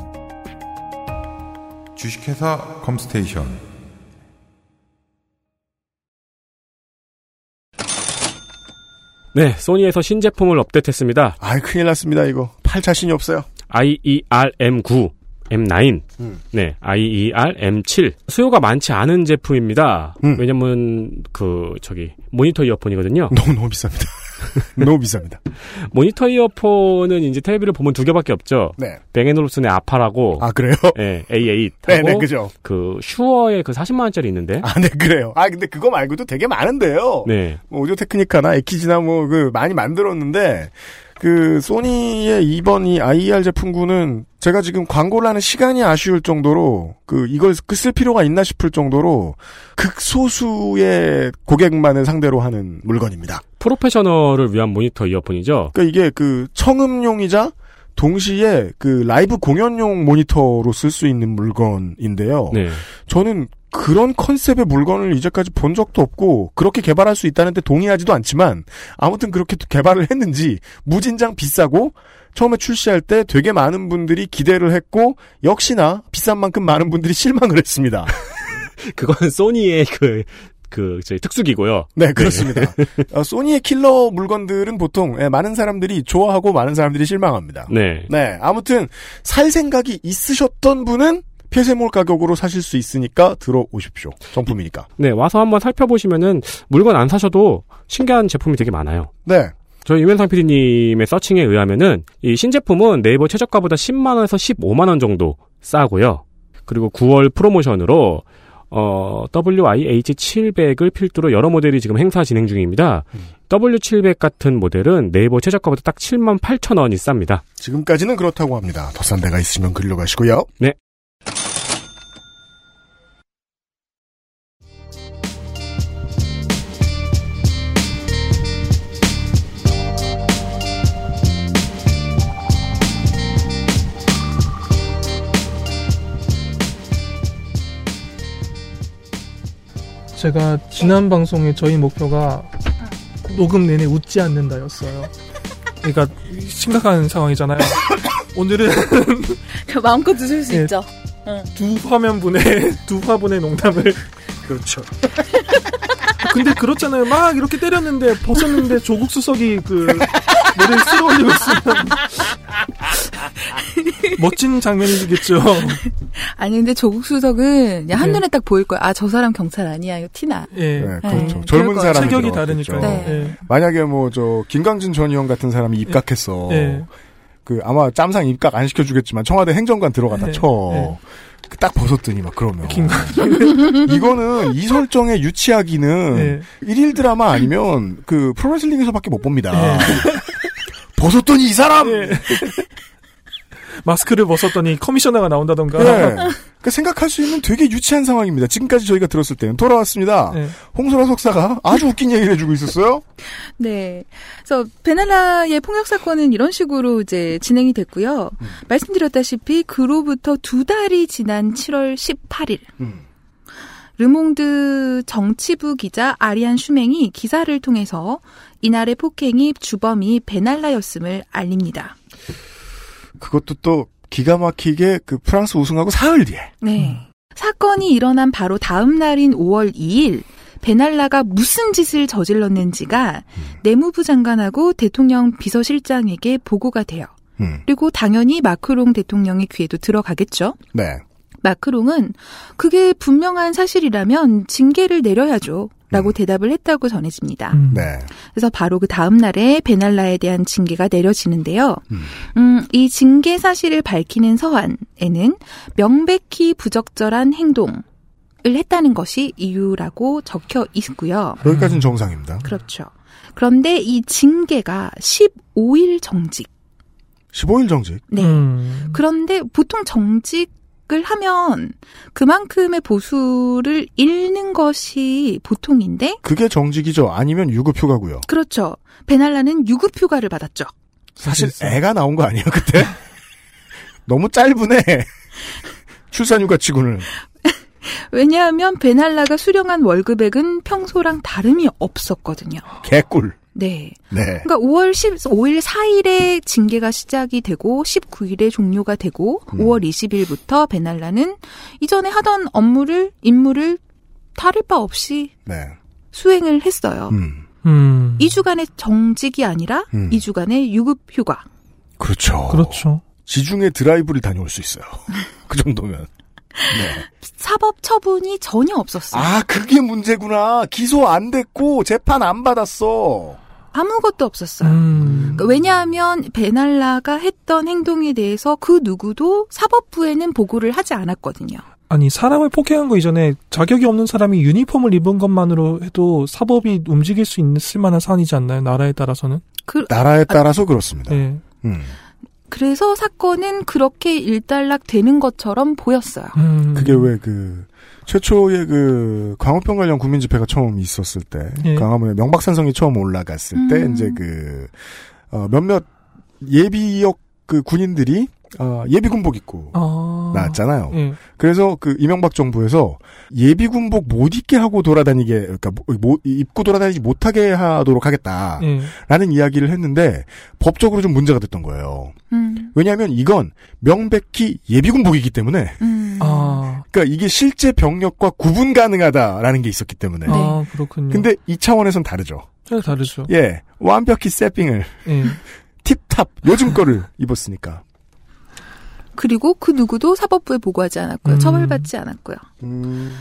주식회사 컴스테이션 네, 소니에서 신제품을 업데이트했습니다. 아이 큰일 났습니다 이거 팔 자신이 없어요. IERM9 M9, 음. 네, IER M7 수요가 많지 않은 제품입니다. 음. 왜냐면 그 저기 모니터 이어폰이거든요. 너무 너무 비쌉니다. 너무 비쌉니다. 모니터 이어폰은 이제 텔레비를 보면 두 개밖에 없죠. 네. 뱅앤올uf슨의 아파라고, 아 그래요? 예, A8 네, 네, 그죠. 그 슈어의 그 40만 원짜리 있는데. 아, 네, 그래요. 아, 근데 그거 말고도 되게 많은데요. 네. 뭐 오디오 테크니카나 에키지나 뭐 그 많이 만들었는데 그 소니의 이번 이 IER 제품군은 제가 지금 광고를 하는 시간이 아쉬울 정도로 그 이걸 쓸 필요가 있나 싶을 정도로 극소수의 고객만을 상대로 하는 물건입니다. 프로페셔널을 위한 모니터 이어폰이죠. 그러니까 이게 그 청음용이자 동시에 그 라이브 공연용 모니터로 쓸 수 있는 물건인데요. 네. 저는 그런 컨셉의 물건을 이제까지 본 적도 없고 그렇게 개발할 수 있다는데 동의하지도 않지만 아무튼 그렇게 또 개발을 했는지 무진장 비싸고 처음에 출시할 때 되게 많은 분들이 기대를 했고 역시나 비싼 만큼 많은 분들이 실망을 했습니다. 그건 소니의 그, 그, 저희 특수기고요. 네, 그렇습니다. 어, 소니의 킬러 물건들은 보통 예, 많은 사람들이 좋아하고 많은 사람들이 실망합니다. 네. 네, 아무튼 살 생각이 있으셨던 분은 폐쇄몰 가격으로 사실 수 있으니까 들어오십시오. 정품이니까. 네, 와서 한번 살펴보시면은 물건 안 사셔도 신기한 제품이 되게 많아요. 네. 저희 유면상 PD님의 서칭에 의하면은 이 신제품은 네이버 최저가보다 10만 원에서 15만 원 정도 싸고요. 그리고 9월 프로모션으로 어, WIH700을 필두로 여러 모델이 지금 행사 진행 중입니다. W700 같은 모델은 네이버 최저가보다 딱 7만 8천 원이 쌉니다. 지금까지는 그렇다고 합니다. 더 싼 데가 있으면 글로 가시고요. 네. 제가 지난 방송에 저희 목표가 녹음 내내 웃지 않는다였어요. 그러니까 심각한 상황이잖아요. 오늘은 마음껏 웃을 수 예. 있죠. 두 화면분의 두 화분의 농담을 그렇죠. 근데 그렇잖아요. 막 이렇게 때렸는데 벗었는데 조국 수석이 그 머리를 쓸어 올리고 있으면 멋진 장면이겠죠. 아니 근데 조국 수석은 그냥 한눈에 딱 보일 거야. 아 저 사람 경찰 아니야. 이거 티나. 예. 네, 그렇죠. 네, 젊은 사람이 체격이. 다르니까요. 네. 예. 만약에 뭐 저 김강진 전 의원 같은 사람이 입각했어. 예. 그 아마 짬상 입각 안 시켜주겠지만 청와대 행정관 들어가다 네. 쳐. 네. 그딱 벗었더니 막 그러면 김강진. 이거는 이 설정의 유치하기는 예. 일일 드라마 아니면 그 프로레슬링에서밖에 못 봅니다. 예. 벗었더니 이 사람. 예. 마스크를 벗었더니 커미셔너가 나온다던가. 네. 그 생각할 수 있는 되게 유치한 상황입니다. 지금까지 저희가 들었을 때는 돌아왔습니다. 네. 홍소라 석사가 아주 웃긴 얘기를 해주고 있었어요. 네. 그래서 베날라의 폭력 사건은 이런 식으로 이제 진행이 됐고요. 말씀드렸다시피 그로부터 두 달이 지난 7월 18일 음. 르몽드 정치부 기자 아리안 슈맹이 기사를 통해서 이날의 폭행이 주범이 베날라였음을 알립니다. 그것도 또 기가 막히게 그 프랑스 우승하고 사흘 뒤에. 네. 사건이 일어난 바로 다음 날인 5월 2일 베날라가 무슨 짓을 저질렀는지가 내무부 장관하고 대통령 비서실장에게 보고가 돼요. 음. 그리고 당연히 마크롱 대통령의 귀에도 들어가겠죠. 네. 마크롱은 그게 분명한 사실이라면 징계를 내려야죠. 라고 대답을 했다고 전해집니다. 음. 네. 그래서 바로 그 다음 날에 베날라에 대한 징계가 내려지는데요. 음. 음, 이 징계 사실을 밝히는 서한에는 명백히 부적절한 행동 을 했다는 것이 이유라고 적혀 있고요. 여기까지는 정상입니다. 그렇죠. 그런데 이 징계가 15일 정직. 15일 정직. 네. 음. 그런데 보통 정직 을 하면 그만큼의 보수를 잃는 것이 보통인데 그게 정직이죠. 아니면 유급 휴가고요. 그렇죠. 베날라는 유급 휴가를 받았죠. 사실. 애가 나온 거 아니에요 그때? 너무 짧으네. 출산휴가 치고는. 왜냐하면 베날라가 수령한 월급액은 평소랑 다름이 없었거든요. 개꿀. 네. 네. 그러니까 5월 15일 4일에 징계가 시작이 되고 19일에 종료가 되고 음. 5월 20일부터 베날라는 이전에 하던 업무를 임무를 다를 바 없이 네. 수행을 했어요. 음. 음. 2주간의 정직이 아니라 음. 2주간의 유급 휴가. 그렇죠. 그렇죠. 지중해 드라이브를 다녀올 수 있어요. 그 정도면. 네. 사법 처분이 전혀 없었어요. 아, 그게 문제구나. 기소 안 됐고 재판 안 받았어. 아무것도 없었어요. 음. 그러니까 왜냐하면 베날라가 했던 행동에 대해서 그 누구도 사법부에는 보고를 하지 않았거든요. 아니 사람을 폭행한 거 이전에 자격이 없는 사람이 유니폼을 입은 것만으로 해도 사법이 움직일 수 있을 만한 사안이지 않나요? 나라에 따라서는. 그, 나라에 따라서 그렇습니다. 네. 음. 그래서 사건은 그렇게 일단락 되는 것처럼 보였어요. 음. 그게 왜 그 최초의 그 광우병 관련 국민 집회가 처음 있었을 때 예. 광화문에 명박산성이 처음 올라갔을 때 음. 이제 그 어, 몇몇 예비역 그 군인들이 어, 예비군복 입고 아. 나왔잖아요. 예. 그래서 그 이명박 정부에서 예비군복 못 입게 하고 돌아다니게 그러니까 뭐- 뭐- 입고 돌아다니지 못하게 하도록 하겠다라는 예. 이야기를 했는데 법적으로 좀 문제가 됐던 거예요. 음, 왜냐하면 이건 명백히 예비군복이기 때문에 음. 아. 그러니까 이게 실제 병력과 구분 가능하다라는 게 있었기 때문에. 아, 그렇군요. 근데 이 차원에선 다르죠. 좀 다르죠. 예, 완벽히 세핑을 예. 팁탑 요즘 거를 입었으니까. 그리고 그 누구도 사법부에 보고하지 않았고요. 음. 처벌받지 않았고요. 음,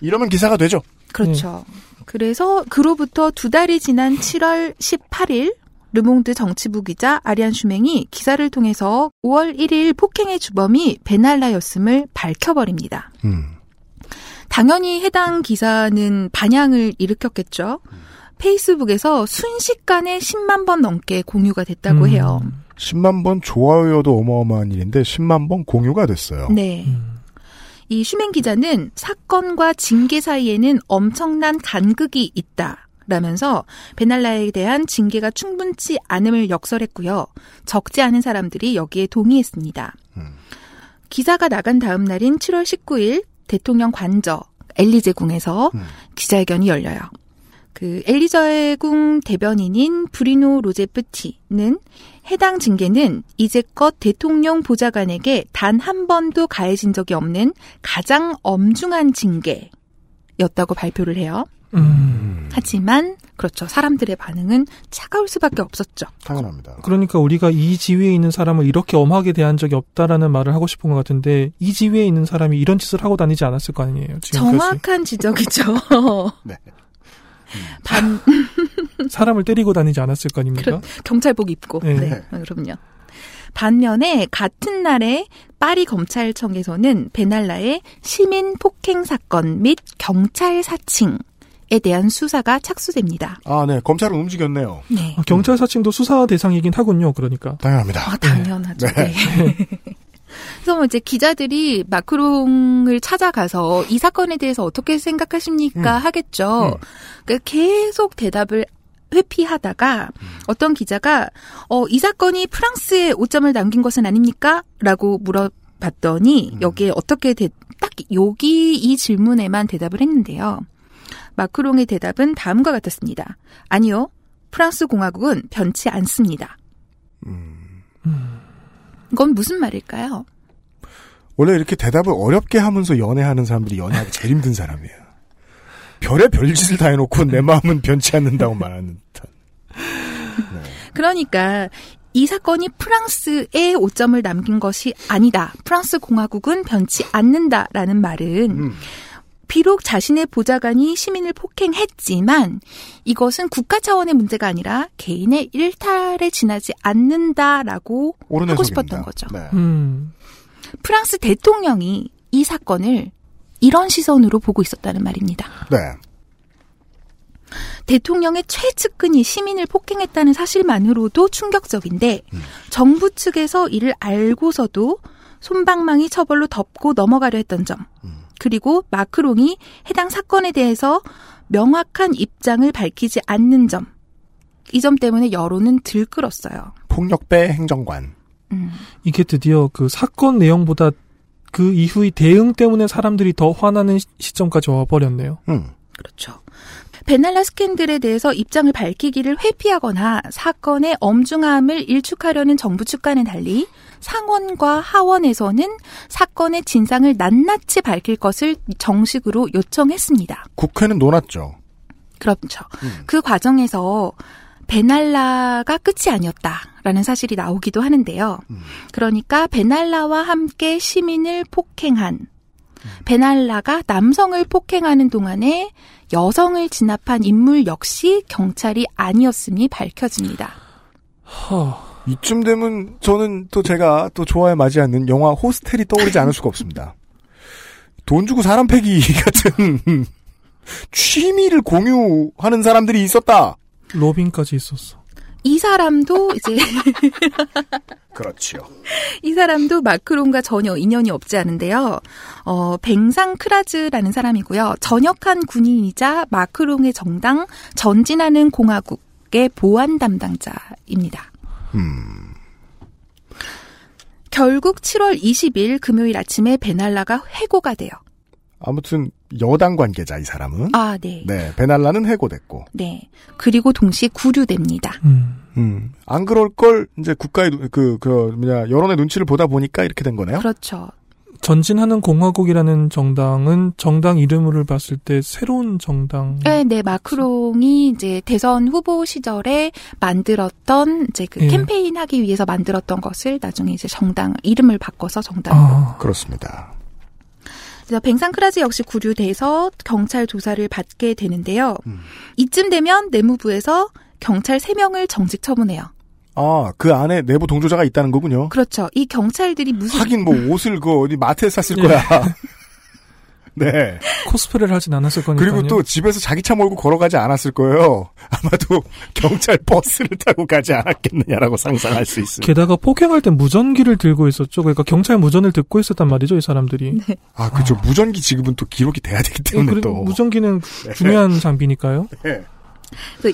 이러면 기사가 되죠. 그렇죠. 그래서 그로부터 두 달이 지난 7월 18일 르몽드 정치부 기자 아리안 슈맹이 기사를 통해서 5월 1일 폭행의 주범이 베날라였음을 밝혀버립니다. 음, 당연히 해당 기사는 반향을 일으켰겠죠. 페이스북에서 순식간에 10만 번 넘게 공유가 됐다고 음. 해요. 10만 번 좋아요여도 어마어마한 일인데 10만 번 공유가 됐어요. 네. 음. 이 슈맹 기자는 사건과 징계 사이에는 엄청난 간극이 있다. 라면서 베날라에 대한 징계가 충분치 않음을 역설했고요. 적지 않은 사람들이 여기에 동의했습니다. 음. 기사가 나간 다음 날인 7월 19일 대통령 관저 엘리제궁에서 음. 기자회견이 열려요. 그 엘리제궁 대변인인 브리노 로제프티는 해당 징계는 이제껏 대통령 보좌관에게 단 한 번도 가해진 적이 없는 가장 엄중한 징계였다고 발표를 해요. 음. 하지만 그렇죠. 사람들의 반응은 차가울 수밖에 없었죠. 당연합니다. 그러니까 우리가 이 지위에 있는 사람을 이렇게 엄하게 대한 적이 없다라는 말을 하고 싶은 것 같은데 이 지위에 있는 사람이 이런 짓을 하고 다니지 않았을 거 아니에요. 지금까지 정확한 지적이죠. 네. 반 사람을 때리고 다니지 않았을 거 아닙니까? 그렇- 경찰복 입고. 네. 네. 그럼요. 반면에 같은 날에 파리 검찰청에서는 베날라의 시민 폭행 사건 및 경찰 사칭 에 대한 수사가 착수됩니다. 아, 네. 검찰은 움직였네요. 네. 아, 경찰 사칭도 수사 대상이긴 하군요. 그러니까. 당연합니다. 아, 당연하죠. 네. 네. 그래서 뭐 이제 기자들이 마크롱을 찾아가서 이 사건에 대해서 어떻게 생각하십니까 음. 하겠죠. 그러니까 계속 대답을 회피하다가 어떤 기자가 어, 이 사건이 프랑스에 오점을 남긴 것은 아닙니까? 라고 물어봤더니 음. 여기에 어떻게 대, 딱 여기 이 질문에만 대답을 했는데요. 마크롱의 대답은 다음과 같았습니다. 아니요. 프랑스 공화국은 변치 않습니다. 음, 이건 무슨 말일까요? 원래 이렇게 대답을 어렵게 하면서 연애하는 사람들이 연애하기 제일 힘든 사람이에요. 별의 별짓을 다 해놓고 내 마음은 변치 않는다고 말하는 듯한. 그러니까 이 사건이 프랑스에 오점을 남긴 것이 아니다. 프랑스 공화국은 변치 않는다라는 말은 음, 비록 자신의 보좌관이 시민을 폭행했지만 이것은 국가 차원의 문제가 아니라 개인의 일탈에 지나지 않는다라고 하고 해석입니다. 싶었던 거죠. 네. 음. 프랑스 대통령이 이 사건을 이런 시선으로 보고 있었다는 말입니다. 네. 대통령의 최측근이 시민을 폭행했다는 사실만으로도 충격적인데 음. 정부 측에서 이를 알고서도 손방망이 처벌로 덮고 넘어가려 했던 점 음. 그리고 마크롱이 해당 사건에 대해서 명확한 입장을 밝히지 않는 점 이 점 때문에 여론은 들끓었어요. 폭력배 행정관. 음. 이게 드디어 그 사건 내용보다 그 이후의 대응 때문에 사람들이 더 화나는 시- 시점까지 와버렸네요. 음. 그렇죠. 베날라 스캔들에 대해서 입장을 밝히기를 회피하거나 사건의 엄중함을 일축하려는 정부 측과는 달리 상원과 하원에서는 사건의 진상을 낱낱이 밝힐 것을 정식으로 요청했습니다. 국회는 논았죠. 그렇죠. 음. 그 과정에서 베날라가 끝이 아니었다라는 사실이 나오기도 하는데요. 그러니까 베날라와 함께 시민을 폭행한 베날라가 남성을 폭행하는 동안에 여성을 진압한 인물 역시 경찰이 아니었음이 밝혀집니다. 허, 이쯤 되면 저는 또 제가 또 좋아해 맞지 않는 영화 호스텔이 떠오르지 않을 수가 없습니다. 돈 주고 사람 패기 같은 취미를 공유하는 사람들이 있었다. 로빈까지 있었어. 이 사람도 이제 그렇지요. 이 사람도 마크롱과 전혀 인연이 없지 않은데요. 어, 뱅상 크라즈라는 사람이고요. 전역한 군인이자 마크롱의 정당 전진하는 공화국의 보안 담당자입니다. 음, 결국 7월 20일 금요일 아침에 베날라가 해고가 돼요. 아무튼 여당 관계자 이 사람은 아, 네. 네 베날라는 해고됐고 네. 그리고 동시에 구류됩니다. 음. 음, 안 그럴 걸 이제 국가의 눈- 그, 그, 뭐냐, 여론의 눈치를 보다 보니까 이렇게 된 거네요. 그렇죠. 전진하는 공화국이라는 정당은 정당 이름을 봤을 때 새로운 정당. 네, 네, 마크롱이 이제 대선 후보 시절에 만들었던 이제 그 예. 캠페인 하기 위해서 만들었던 것을 나중에 이제 정당 이름을 바꿔서 정당. 아, 그렇습니다. 그래서 뱅상크라즈 역시 구류돼서 경찰 조사를 받게 되는데요. 음. 이쯤 되면 내무부에서 경찰 3명을 정직 처분해요. 아, 그 안에 내부 동조자가 있다는 거군요. 그렇죠. 이 경찰들이 무슨 하긴 뭐 옷을 그 어디 마트에 샀을 예. 거야. 네. 코스프레를 하진 않았을 거니까요. 그리고 또 집에서 자기 차 몰고 걸어가지 않았을 거예요. 아마도 경찰 버스를 타고 가지 않았겠느냐라고 상상할 수 있습니다. 게다가 폭행할 때 무전기를 들고 있었죠. 그러니까 경찰 무전을 듣고 있었단 말이죠, 이 사람들이. 아, 그죠. 무전기 지급은 또 기록이 돼야 되기 예, 때문에 그리고 또. 무전기는 중요한 장비니까요. 네.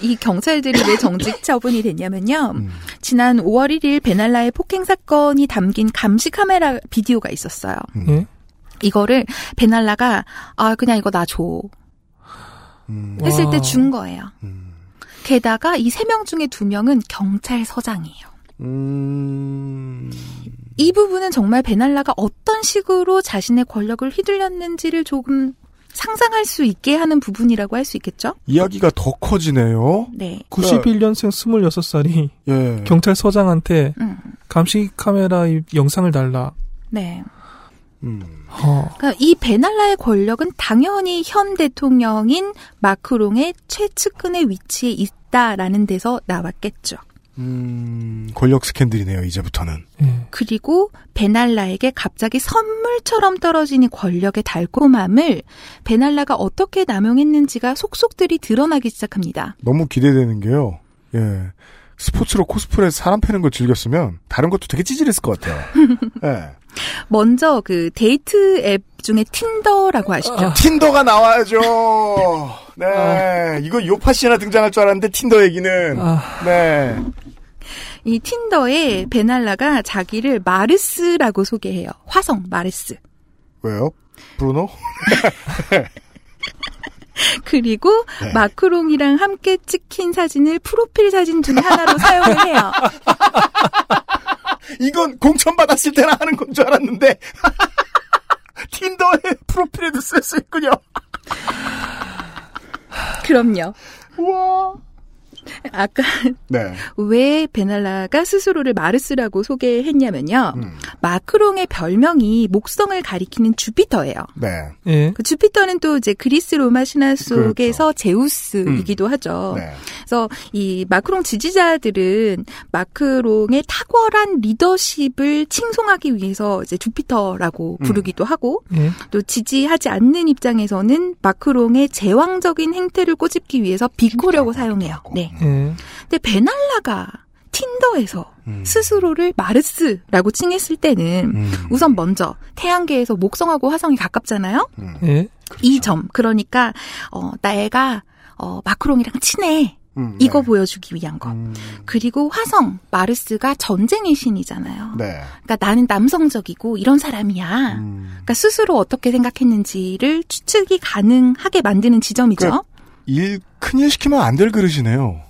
이 경찰들이 왜 정직 처분이 됐냐면요. 음. 지난 5월 1일 베날라의 폭행 사건이 담긴 감시 카메라 비디오가 있었어요. 예. 이거를 베날라가 아 그냥 이거 나 줘. 음. 했을 와. 때준 거예요. 음. 게다가 이 세 명 중에 두 명은 경찰서장이에요. 음. 이 부분은 정말 베날라가 어떤 식으로 자신의 권력을 휘둘렸는지를 조금 상상할 수 있게 하는 부분이라고 할 수 있겠죠? 이야기가 더 커지네요. 네. 91년생 26살이 예. 경찰서장한테 음. 감시 카메라 이 영상을 달라. 네. 음. 어. 그러니까 이 베날라의 권력은 당연히 현 대통령인 마크롱의 최측근의 위치에 있다라는 데서 나왔겠죠. 음, 권력 스캔들이네요, 이제부터는. 예. 그리고 베날라에게 갑자기 선물처럼 떨어진 이 권력의 달콤함을 베날라가 어떻게 남용했는지가 속속들이 드러나기 시작합니다. 너무 기대되는 게요. 예. 스포츠로 코스프레 사람 패는 걸 즐겼으면 다른 것도 되게 찌질했을 것 같아요. 예. 먼저 그 데이트 앱 중에 틴더라고 아시죠? 틴더가 나와야죠. 네. 이거 요팟 시나 등장할 줄 알았는데 틴더 얘기는. 아, 네. 이 틴더에 베날라가 자기를 마르스라고 소개해요. 화성 마르스. 왜요? 브루노? 그리고 네. 마크롱이랑 함께 찍힌 사진을 프로필 사진 중 하나로 사용을 해요. 이건 공천 받았을 때나 하는 건 줄 알았는데. 틴더의 프로필에도 쓸 수 있군요. 그럼요. 우와. 아까 네. 왜 베날라가 스스로를 마르스라고 소개했냐면요. 음. 마크롱의 별명이 목성을 가리키는 주피터예요. 네. 예. 그 주피터는 또 이제 그리스 로마 신화 속에서 제우스이기도 하죠. 그렇죠. 네. 그래서 이 마크롱 지지자들은 마크롱의 탁월한 리더십을 칭송하기 위해서 이제 주피터라고 음. 부르기도 하고 예. 또 지지하지 않는 입장에서는 마크롱의 제왕적인 행태를 꼬집기 위해서 비꼬려고 사용해요. 네. 예. 근데 베날라가 틴더에서 음. 스스로를 마르스라고 칭했을 때는 음. 우선 먼저 태양계에서 목성하고 화성이 가깝잖아요. 음. 예. 이 점. 그러니까 어 나애가 어 마크롱이랑 친해. 음, 이거 네. 보여주기 위한 것. 음. 그리고 화성 마르스가 전쟁의 신이잖아요. 네. 그러니까 나는 남성적이고 이런 사람이야. 음. 그러니까 스스로 어떻게 생각했는지를 추측이 가능하게 만드는 지점이죠. 그러니까 일, 큰일 시키면 안 될 그릇이네요.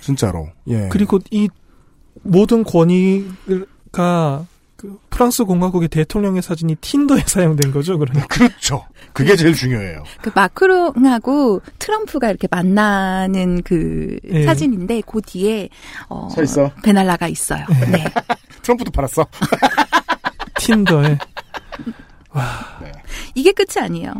진짜로. 예. 그리고 이 모든 권위가 그 프랑스 공화국의 대통령의 사진이 틴더에 사용된 거죠, 그러니까. 그렇죠. 그게 제일 중요해요. 그 마크롱하고 트럼프가 이렇게 만나는 그 예. 사진인데 그 뒤에 어, 서 있어. 베날라가 있어요. 네. 트럼프도 팔았어. 틴더에 이게 끝이 아니에요.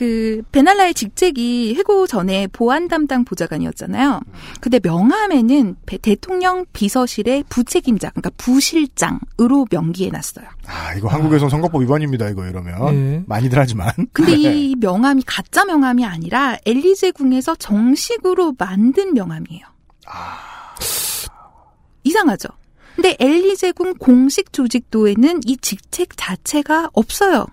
그 베날라의 직책이 해고 전에 보안 담당 보좌관이었잖아요. 근데 명함에는 배- 대통령 비서실의 부책임자, 그러니까 부실장으로 명기해 놨어요. 아, 이거 한국에선 선거법 위반입니다, 이거 이러면. 예. 많이들 하지만. 근데 네. 이 명함이 가짜 명함이 아니라 엘리제궁에서 정식으로 만든 명함이에요. 이상하죠? 근데 엘리제궁 공식 조직도에는 이 직책 자체가 없어요.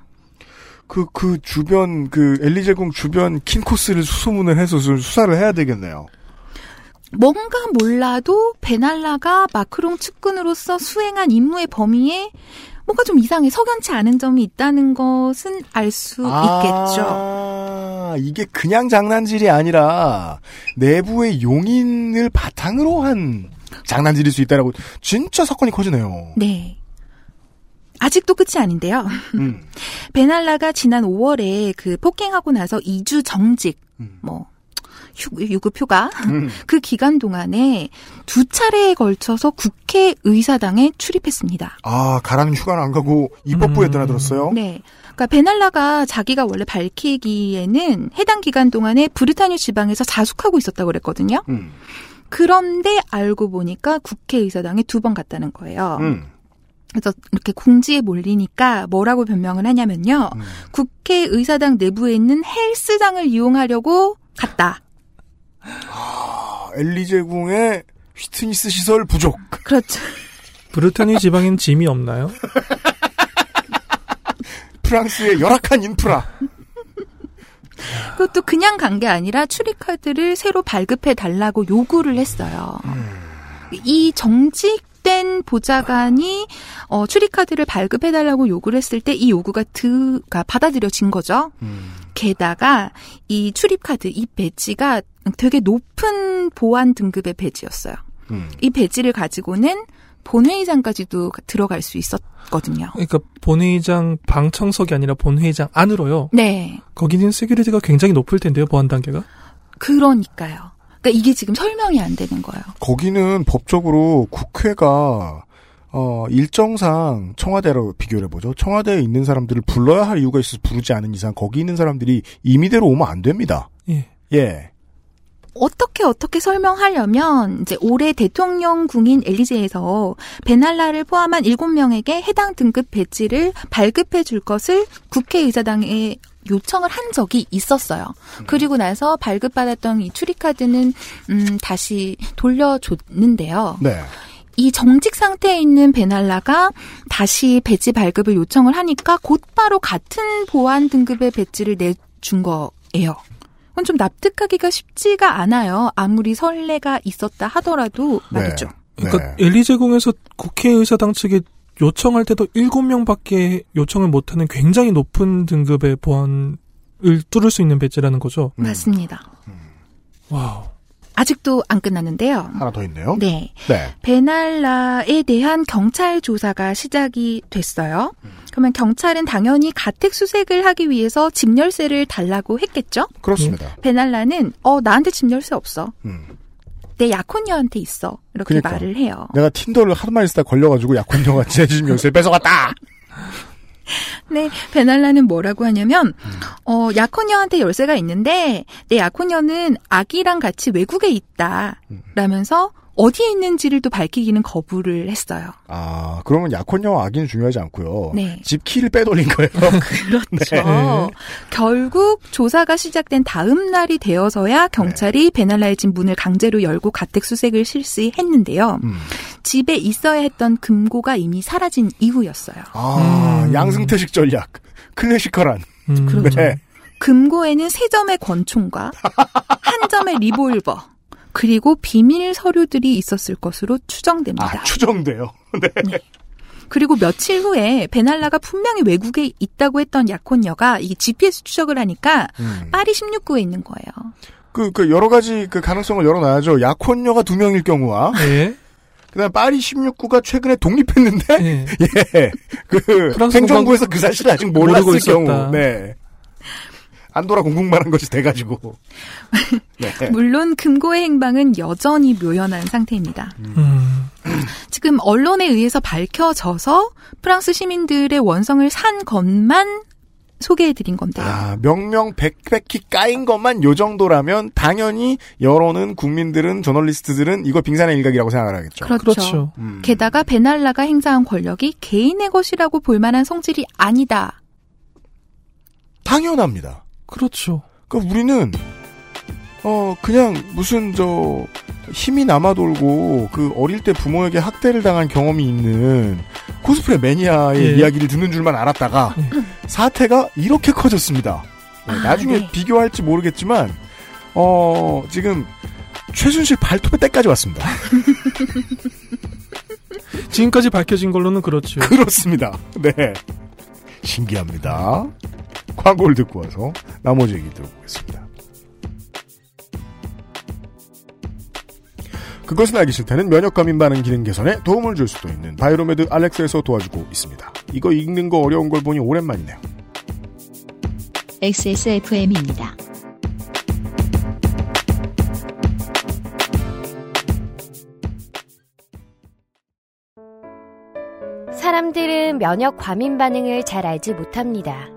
그, 그 주변, 그 엘리제궁 주변 킨코스를 수소문을 해서 수- 수사를 해야 되겠네요. 뭔가 몰라도 베날라가 마크롱 측근으로서 수행한 임무의 범위에 뭔가 좀 이상해 석연치 않은 점이 있다는 것은 알수 있겠죠. 아, 이게 그냥 장난질이 아니라 내부의 용인을 바탕으로 한 장난질일 수 있다라고 진짜 사건이 커지네요. 네. 아직도 끝이 아닌데요. 음. 베날라가 지난 5월에 그 폭행하고 나서 2주 정직, 뭐, 휴- 유급 휴가, 음. 그 기간 동안에 두 차례에 걸쳐서 국회의사당에 출입했습니다. 아, 가라는 휴가는 안 가고 입법부에 음. 드나들었어요? 네. 그러니까 베날라가 자기가 원래 밝히기에는 해당 기간 동안에 브리타뉴 지방에서 자숙하고 있었다고 그랬거든요. 음. 그런데 알고 보니까 국회의사당에 두 번 갔다는 거예요. 음. 그래서 이렇게 궁지에 몰리니까 뭐라고 변명을 하냐면요. 음. 국회의사당 내부에 있는 헬스장을 이용하려고 갔다. 아, 엘리제궁의 휘트니스 시설 부족. 그렇죠. 브르타니 지방엔 짐이 없나요? 프랑스의 열악한 인프라. 그것도 그냥 간 게 아니라 출입카드를 새로 발급해 달라고 요구를 했어요. 이 정직 된 보좌관이 어, 출입카드를 발급해 달라고 요구를 했을 때 이 요구가 드 가 받아들여진 거죠. 음. 게다가 이 출입카드 이 배지가 되게 높은 보안 등급의 배지였어요. 음. 이 배지를 가지고는 본회의장까지도 들어갈 수 있었거든요. 그러니까 본회의장 방청석이 아니라 본회의장 안으로요. 네. 거기는 security가 굉장히 높을 텐데요, 보안 단계가. 그러니까요. 그러니까 이게 지금 설명이 안 되는 거예요. 거기는 법적으로 국회가 어, 일정상 청와대로 비교를 해보죠. 청와대에 있는 사람들을 불러야 할 이유가 있어서 부르지 않은 이상 거기 있는 사람들이 임의대로 오면 안 됩니다. 예. 예. 어떻게 어떻게 설명하려면 이제 올해 대통령 궁인 엘리제에서 베날라를 포함한 7명에게 해당 등급 배지를 발급해 줄 것을 국회의사당에 요청을 한 적이 있었어요. 그리고 나서 발급받았던 이 출입카드는 음 다시 돌려줬는데요. 네. 이 정직 상태에 있는 베날라가 다시 배지 발급을 요청을 하니까 곧바로 같은 보안 등급의 배지를 내준 거예요. 그건 좀 납득하기가 쉽지가 않아요. 아무리 설레가 있었다 하더라도 말이죠. 그러니까 엘리제궁에서 국회의사당 측에 요청할 때도 7명밖에 요청을 못하는 굉장히 높은 등급의 보안을 뚫을 수 있는 배지라는 거죠. 맞습니다. wow. 아직도 안 끝났는데요. 하나 더 있네요. 네. 네. 베날라에 대한 경찰 조사가 시작이 됐어요. 그러면 경찰은 당연히 가택 수색을 하기 위해서 집 열쇠를 달라고 했겠죠? 그렇습니다. 베날라는 어 나한테 집 열쇠 없어. 음. 내 약혼녀한테 있어. 이렇게 그러니까. 말을 해요. 내가 틴더를 많이 쓰다 걸려가지고 약혼녀가 제집 열쇠 뺏어갔다! 네, 베날라는 뭐라고 하냐면 음. 어 약혼녀한테 열쇠가 있는데 내 약혼녀는 아기랑 같이 외국에 있다. 음. 라면서 어디에 있는지를 또 밝히기는 거부를 했어요. 아, 그러면 약혼녀와 아기는 중요하지 않고요. 네. 집 키를 빼돌린 거예요. 그렇죠. 네. 결국 조사가 시작된 다음 날이 되어서야 경찰이 네. 베날라의 집 문을 강제로 열고 가택 수색을 실시했는데요. 음. 집에 있어야 했던 금고가 이미 사라진 이후였어요. 아, 음. 양승태식 전략. 클래시컬한. 음, 그렇죠. 네. 금고에는 세 점의 권총과 한 점의 리볼버 그리고 비밀 서류들이 있었을 것으로 추정됩니다. 아, 추정돼요. 네. 그리고 며칠 후에 베날라가 분명히 외국에 있다고 했던 약혼녀가 이 GPS 추적을 하니까 음. 파리 16구에 있는 거예요. 그, 그, 여러 가지 그 가능성을 열어놔야죠. 약혼녀가 두 명일 경우와, 예. 그다음 파리 16구가 최근에 독립했는데 예. 예. 그 프랑스 행정부에서 그 사실을 아직 몰랐을. 경우. 네. 안도라 공국만 한 것이 돼가지고. 네. 물론 금고의 행방은 여전히 묘연한 상태입니다. 음. 지금 언론에 의해서 밝혀져서 프랑스 시민들의 원성을 산 것만 소개해드린 건데요. 아, 명명 백백히 까인 것만 요 정도라면 당연히 여론은 국민들은 저널리스트들은 이거 빙산의 일각이라고 생각을 하겠죠. 그렇죠. 그렇죠. 음. 게다가 베날라가 행사한 권력이 개인의 것이라고 볼 만한 성질이 아니다. 당연합니다. 그렇죠. 그러니까 우리는 어 그냥 무슨 저 힘이 남아돌고 그 어릴 때 부모에게 학대를 당한 경험이 있는 코스프레 매니아의 예. 이야기를 듣는 줄만 알았다가 사태가 이렇게 커졌습니다. 네, 아, 나중에 네. 비교할지 모르겠지만 어 지금 최순실 발톱의 때까지 왔습니다. 지금까지 밝혀진 걸로는 그렇죠. 그렇습니다. 네. 신기합니다. 광고를 듣고 와서 나머지 얘기 들어보겠습니다. 그것은 알기 싫다는 면역과민 반응 기능 개선에 도움을 줄 수도 있는 바이로메드 알렉스에서 도와주고 있습니다. 이거 읽는 거 어려운 걸 보니 오랜만이네요. XSFM입니다. 사람들은 면역 과민 반응을 잘 알지 못합니다.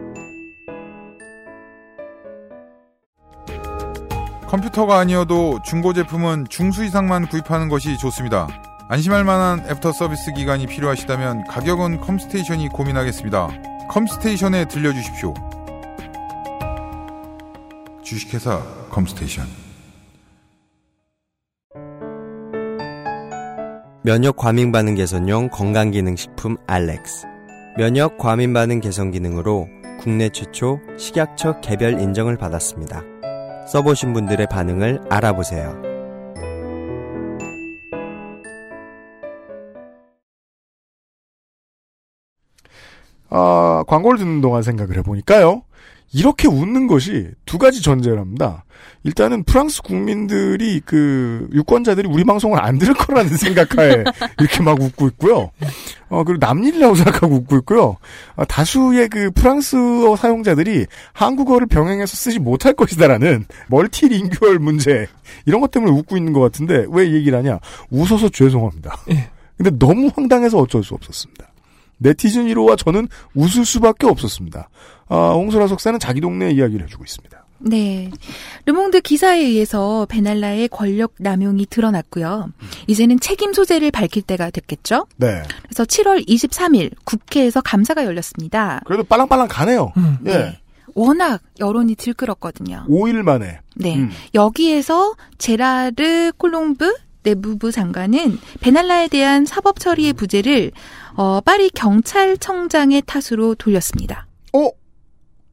컴퓨터가 아니어도 중고 제품은 중수 이상만 구입하는 것이 좋습니다. 안심할 만한 애프터 서비스 기간이 필요하시다면 가격은 컴스테이션이 고민하겠습니다. 컴스테이션에 들려주십시오. 주식회사 컴스테이션. 면역 과민 반응 개선용 건강기능식품 알렉스. 면역 과민 반응 개선 기능으로 국내 최초 식약처 개별 인정을 받았습니다. 써보신 분들의 반응을 알아보세요. 아, 광고를 듣는 동안 생각을 해보니까요. 이렇게 웃는 것이 두 가지 전제를 합니다. 일단은 프랑스 국민들이 그 유권자들이 우리 방송을 안 들을 거라는 생각하에 이렇게 막 웃고 있고요. 어 그리고 남일이라고 생각하고 웃고 있고요. 아, 다수의 그 프랑스어 사용자들이 한국어를 병행해서 쓰지 못할 것이다라는 multilingual 문제 이런 것 때문에 웃고 있는 것 같은데 왜이 얘기를 하냐? 웃어서 죄송합니다. 근데 너무 황당해서 어쩔 수 없었습니다. 네티즌 1호와 저는 웃을 수밖에 없었습니다. 아, 홍소라 석사는 자기 동네 이야기를 해주고 있습니다. 네. 르몽드 기사에 의해서 베날라의 권력 남용이 드러났고요. 이제는 책임 소재를 밝힐 때가 됐겠죠? 네. 그래서 7월 23일 국회에서 감사가 열렸습니다. 그래도 빨랑빨랑 가네요. 예. 워낙 여론이 들끓었거든요. 5일 만에. 네. 음. 여기에서 제라르 콜롱브 내무부 장관은 베날라에 대한 사법 처리의 부재를 어, 파리 경찰청장의 탓으로 돌렸습니다. 어?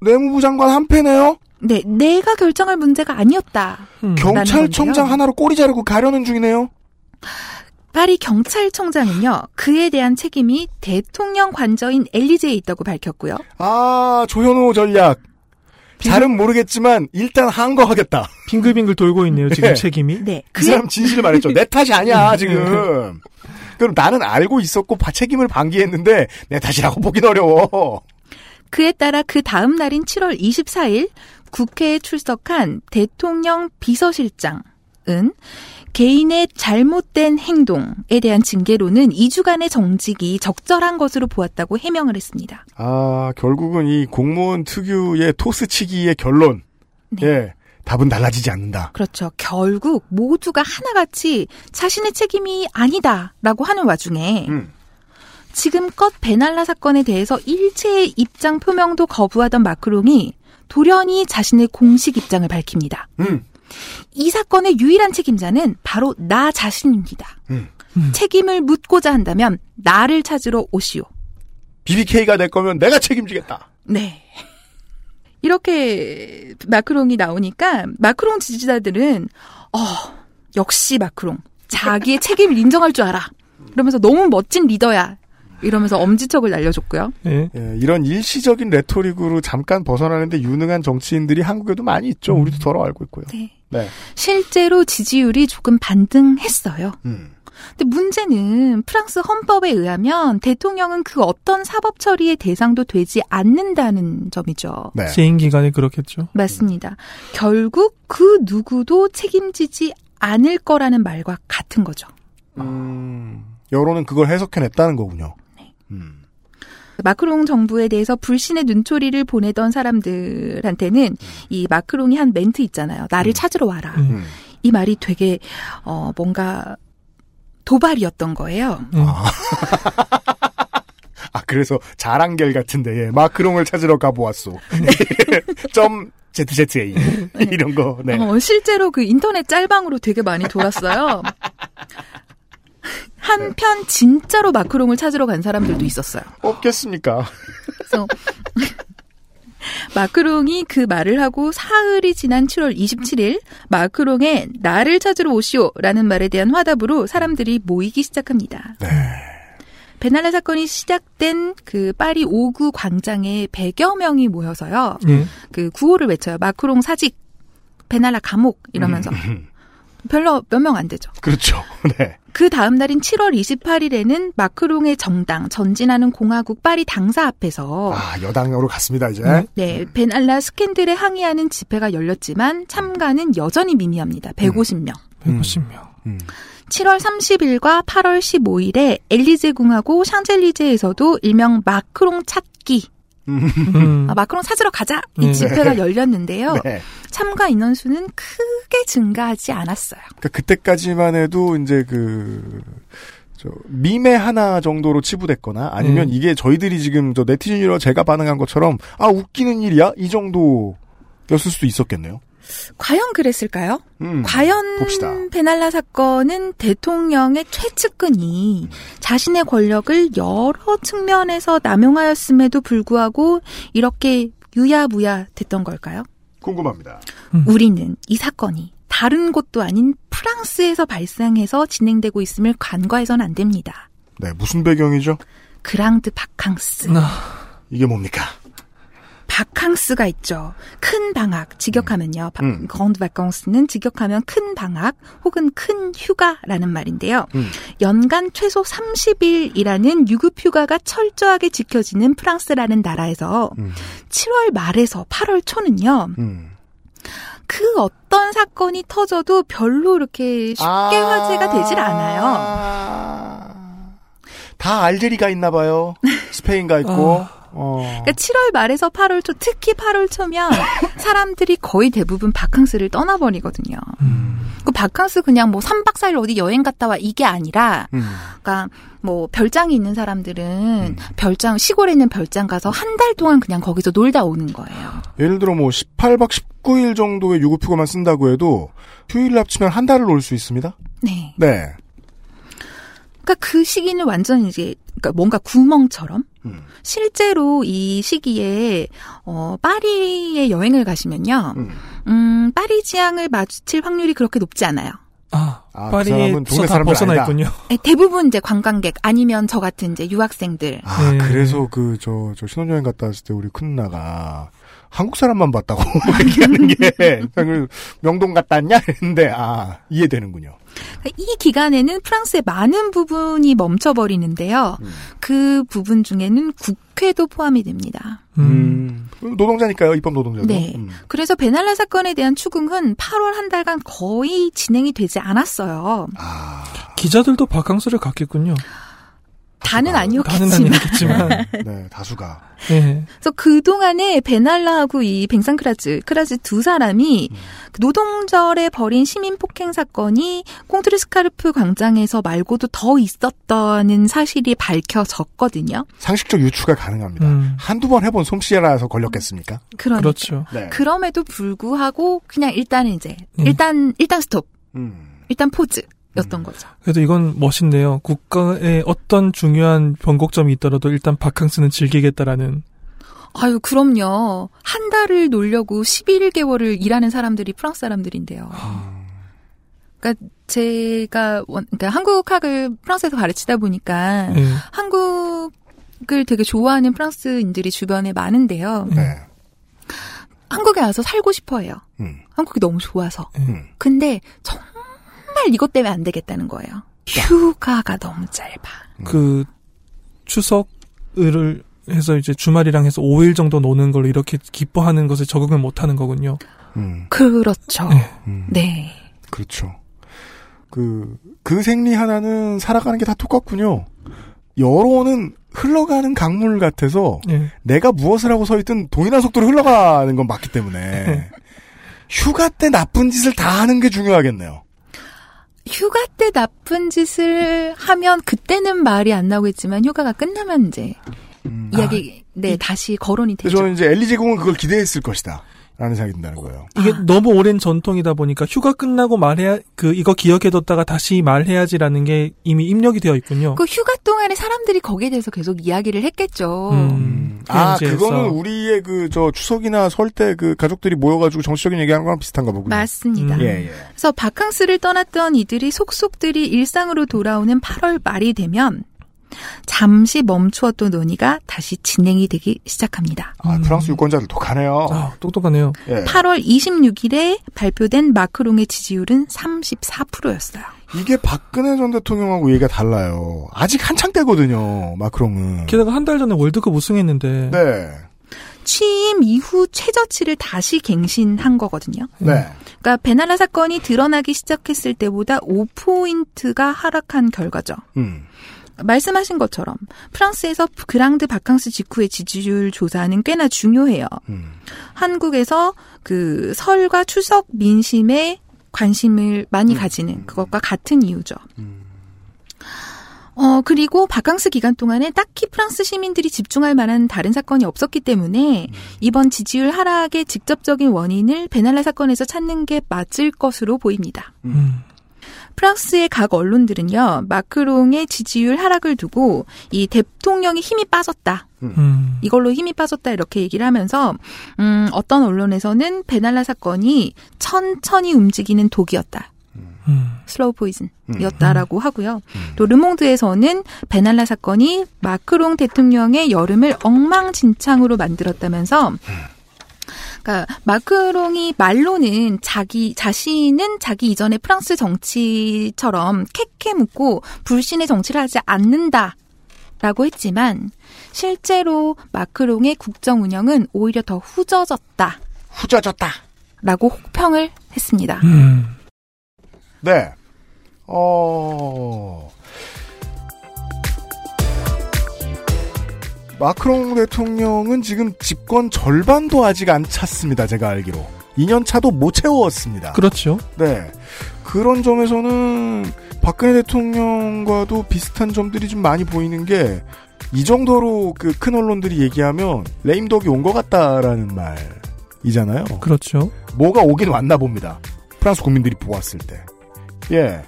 내무부 장관 한패네요? 네, 내가 결정할 문제가 아니었다. 경찰청장 하나로 꼬리 자르고 가려는 중이네요? 파리 경찰청장은요, 그에 대한 책임이 대통령 관저인 엘리제에 있다고 밝혔고요. 아, 조현호 전략. 잘은 모르겠지만 일단 한 거 하겠다. 빙글빙글 돌고 있네요, 지금 네. 책임이. 네. 그 사람 진실을 말했죠. 내 탓이 아니야, 지금. 그럼 나는 알고 있었고 바- 책임을 방기했는데 내 탓이라고 보긴 어려워. 그에 따라 그 다음 날인 7월 24일 국회에 출석한 대통령 비서실장은 개인의 잘못된 행동에 대한 징계로는 2주간의 정직이 적절한 것으로 보았다고 해명을 했습니다. 아, 결국은 이 공무원 특유의 토스치기의 결론. 예. 답은 달라지지 않는다. 그렇죠. 결국 모두가 하나같이 자신의 책임이 아니다라고 하는 와중에 음. 지금껏 베날라 사건에 대해서 일체의 입장 표명도 거부하던 마크롱이 돌연히 자신의 공식 입장을 밝힙니다. 음. 이 사건의 유일한 책임자는 바로 나 자신입니다. 음. 책임을 묻고자 한다면 나를 찾으러 오시오. BBK가 내 거면 내가 책임지겠다. 네. 이렇게 마크롱이 나오니까 마크롱 지지자들은 어 역시 마크롱 자기의 책임을 인정할 줄 알아. 그러면서 너무 멋진 리더야. 이러면서 엄지척을 날려줬고요. 예. 예, 이런 일시적인 레토릭으로 잠깐 벗어나는데 유능한 정치인들이 한국에도 많이 있죠. 우리도 더러 알고 있고요. 네. 네. 실제로 지지율이 조금 반등했어요. 음. 근데 문제는 프랑스 헌법에 의하면 대통령은 그 어떤 사법 처리의 대상도 되지 않는다는 점이죠. 네. 재임 기간이 그렇겠죠. 맞습니다. 결국 그 누구도 책임지지 않을 거라는 말과 같은 거죠. 음, 여론은 그걸 해석해냈다는 거군요. 음. 마크롱 정부에 대해서 불신의 눈초리를 보내던 사람들한테는 이 마크롱이 한 멘트 있잖아요. 나를 찾으러 와라. 음. 이 말이 되게 어 뭔가 도발이었던 거예요. 아, 그래서 자랑결 같은데, 예, 마크롱을 찾으러 가보았소. 점, ZZA. 이런 거, 네. 어, 실제로 그 인터넷 짤방으로 되게 많이 돌았어요. 한편 진짜로 마크롱을 찾으러 간 사람들도 있었어요. 없겠습니까? 그래서 마크롱이 그 말을 하고 사흘이 지난 7월 27일 마크롱의 나를 찾으러 오시오라는 말에 대한 화답으로 사람들이 모이기 시작합니다. 베날라 사건이 시작된 그 파리 5구 광장에 100여 명이 모여서요. 예. 그 구호를 외쳐요. 마크롱 사직, 베날라 감옥 이러면서 별로 몇 명 안 되죠. 그렇죠. 네. 그 다음 날인 7월 28일에는 마크롱의 정당 전진하는 공화국 파리 당사 앞에서 아, 여당으로 갔습니다, 이제. 네, 베날라 스캔들에 항의하는 집회가 열렸지만 참가는 여전히 미미합니다. 150명. 150명. 음. 7월 30일과 8월 15일에 엘리제 궁하고 샹젤리제에서도 일명 마크롱 찾기 음. 아, 마크롱 찾으러 가자 이 네. 집회가 열렸는데요. 네. 참가 인원 수는 크게 증가하지 않았어요. 그러니까 그때까지만 해도 이제 그, 저, 밈의 하나 정도로 치부됐거나 아니면 음. 이게 저희들이 지금 저 네티즌이라 제가 반응한 것처럼 아, 웃기는 일이야? 이 정도였을 수도 있었겠네요. 과연 그랬을까요? 음, 과연 봅시다. 베날라 사건은 대통령의 최측근이 자신의 권력을 여러 측면에서 남용하였음에도 불구하고 이렇게 유야무야 됐던 걸까요? 궁금합니다. 우리는 이 사건이 다른 곳도 아닌 프랑스에서 발생해서 진행되고 있음을 간과해서는 안 됩니다. 네, 무슨 배경이죠? 그랑드 바캉스. 이게 뭡니까? 바캉스가 있죠. 큰 방학, 직역하면요. 바, 음. 그랑드 바캉스는 직역하면 큰 방학 혹은 큰 휴가라는 말인데요. 음. 연간 최소 30일이라는 유급 휴가가 철저하게 지켜지는 프랑스라는 나라에서 음. 7월 말에서 8월 초는요. 음. 그 어떤 사건이 터져도 별로 이렇게 쉽게 화제가 되질 않아요. 다 알제리가 있나 봐요. 스페인가 있고. 어. 그러니까 7월 말에서 8월 초, 특히 8월 초면 사람들이 거의 대부분 바캉스를 떠나버리거든요. 그 바캉스 그냥 뭐 3박 4일 어디 여행 갔다 와 이게 아니라 음. 그러니까 뭐 별장이 있는 사람들은 별장 시골에 있는 별장 가서 한 달 동안 그냥 거기서 놀다 오는 거예요. 예를 들어 뭐 18박 19일 정도의 유급휴가만 쓴다고 해도 휴일 합치면 한 달을 놀 수 있습니다. 네. 네. 그러니까 그 시기는 완전 이제 그러니까 뭔가 구멍처럼 실제로 이 시기에 어 파리에 여행을 가시면요. 음, 파리 지향을 마주칠 확률이 그렇게 높지 않아요. 아, 아, 그 동네 다 사람들 벗어나 아니다. 있군요. 네, 대부분 이제 관광객 아니면 저 같은 이제 유학생들. 아, 네. 그래서 그, 저, 저 신혼여행 갔다 왔을 때 우리 큰 누나가 한국 사람만 봤다고 얘기하는 게, 명동 갔다 왔냐? 했는데, 아, 이해되는군요. 그러니까 이 기간에는 프랑스의 많은 부분이 멈춰버리는데요. 그 부분 중에는 국회도 포함이 됩니다. 음. 노동자니까요, 입법 노동자도. 네. 음. 그래서 베날라 사건에 대한 추궁은 8월 한 달간 거의 진행이 되지 않았어요. 아. 기자들도 바캉스를 갔겠군요. 다는 다는 아니었겠지만. 아니겠지만. 네, 다수가. 예. 그래서 그동안에 베날라하고 이 뱅상크라즈, 크라즈 두 사람이 그 노동절에 벌인 시민 폭행 사건이 콩트르스카르프 광장에서 말고도 더 있었다는 사실이 밝혀졌거든요. 상식적 유추가 가능합니다. 음. 한두 번 해본 솜씨라서 걸렸겠습니까? 그러니까. 그렇죠. 네. 그럼에도 불구하고 그냥 일단은 이제 음. 일단 일단 스톱. 음. 일단 포즈. 였던 거죠. 그래도 이건 멋인데요. 국가에 어떤 중요한 변곡점이 있더라도 일단 바캉스는 즐기겠다라는. 아유, 그럼요. 한 달을 놀려고 11개월을 일하는 사람들이 프랑스 사람들인데요. 그러니까 제가 원, 그러니까 한국학을 프랑스에서 가르치다 보니까 네. 한국을 되게 좋아하는 프랑스인들이 주변에 많은데요. 네. 한국에 와서 살고 싶어 해요. 음. 한국이 너무 좋아서. 음. 근데 정말 이것 때문에 안 되겠다는 거예요. 휴가가 너무 짧아. 그 추석을 해서 이제 주말이랑 해서 5일 정도 노는 걸로 이렇게 기뻐하는 것에 적응을 못 하는 거군요. 음. 그렇죠. 네. 음. 네. 그렇죠. 그, 그 생리 하나는 살아가는 게 다 똑같군요. 여론은 흘러가는 강물 같아서 예. 내가 무엇을 하고 서 있든 동일한 속도로 흘러가는 건 맞기 때문에 휴가 때 나쁜 짓을 다 하는 게 중요하겠네요. 휴가 때 나쁜 짓을 하면 그때는 말이 안 나오겠지만 휴가가 끝나면 이제 이야기 네 다시 거론이 되죠. 저는 이제 엘리제공은 그걸 기대했을 것이다. 라는 생각이 든다는 거예요. 이게 너무 오랜 전통이다 보니까 휴가 끝나고 말해야 그 이거 기억해뒀다가 다시 말해야지라는 게 이미 입력이 되어 있군요. 그 휴가 동안에 사람들이 거기에 대해서 계속 이야기를 했겠죠. 음, 아, 이제 그거는. 우리의 그, 저, 추석이나 설 때 그 가족들이 모여가지고 정치적인 얘기하는 거랑 비슷한가 보군요. 맞습니다. 음. 예, 예. 그래서 바캉스를 떠났던 이들이 속속들이 일상으로 돌아오는 8월 말이 되면 잠시 멈추었던 논의가 다시 진행이 되기 시작합니다. 아, 프랑스 유권자들 독하네요. 아, 똑똑하네요. 예. 8월 26일에 발표된 마크롱의 지지율은 34%였어요. 이게 박근혜 전 대통령하고 얘기가 달라요. 아직 한창 때거든요, 마크롱은. 게다가 한 달 전에 월드컵 우승했는데 네. 취임 이후 최저치를 다시 갱신한 거거든요. 네. 그러니까 베날라 사건이 드러나기 시작했을 때보다 5포인트가 하락한 결과죠. 음. 말씀하신 것처럼 프랑스에서 그랑드 바캉스 직후의 지지율 조사는 꽤나 중요해요. 음. 한국에서 그 설과 추석 민심에 관심을 많이 가지는 그것과 같은 이유죠. 어, 그리고 바캉스 기간 동안에 딱히 프랑스 시민들이 집중할 만한 다른 사건이 없었기 때문에 이번 지지율 하락의 직접적인 원인을 베날라 사건에서 찾는 게 맞을 것으로 보입니다. 음. 프랑스의 각 언론들은요, 마크롱의 지지율 하락을 두고 이 대통령이 힘이 빠졌다. 음. 이걸로 힘이 빠졌다 이렇게 얘기를 하면서 음, 어떤 언론에서는 베날라 사건이 천천히 움직이는 독이었다. 음. slow poison이었다라고 하고요. 또 르몽드에서는 베날라 사건이 마크롱 대통령의 여름을 엉망진창으로 만들었다면서 그러니까 마크롱이 말로는 자기 자신은 자기 이전의 프랑스 정치처럼 케케묵고 불신의 정치를 하지 않는다 라고 했지만 실제로 마크롱의 국정 운영은 오히려 더 후져졌다. 후져졌다. 라고 혹평을 했습니다. 음. 네. 어. 마크롱 대통령은 지금 집권 절반도 아직 안 찼습니다. 제가 알기로. 2년 차도 못 채웠습니다. 그렇죠. 네. 그런 점에서는 박근혜 대통령과도 비슷한 점들이 좀 많이 보이는 게 이 정도로 그 큰 언론들이 얘기하면 레임덕이 온 것 같다라는 말이잖아요. 그렇죠. 뭐가 오긴 왔나 봅니다. 프랑스 국민들이 보았을 때. 예.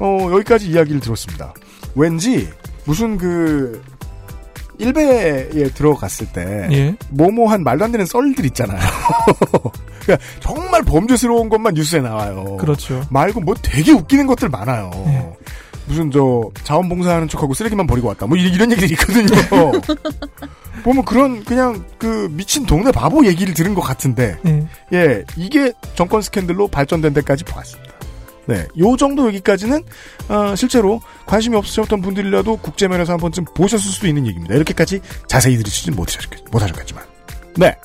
어, 여기까지 이야기를 들었습니다. 왠지 무슨 그 일베에 들어갔을 때 예. 뭐뭐한 말도 안 되는 썰들 있잖아요. 그러니까 정말 범죄스러운 것만 뉴스에 나와요. 그렇죠. 말고 뭐 되게 웃기는 것들 많아요. 네. 무슨 저 자원봉사하는 척하고 쓰레기만 버리고 왔다. 뭐 이- 이런 얘기들이 있거든요. 보면 그런 그냥 그 미친 동네 바보 얘기를 들은 것 같은데 예. 예 이게 정권 스캔들로 발전된 데까지 보았습니다. 네, 요 정도 여기까지는 어, 실제로 관심이 없으셨던 분들이라도 국제면에서 한 번쯤 보셨을 수도 있는 얘기입니다. 이렇게까지 자세히 들으시진 못하셨겠, 못하셨겠지만, 네,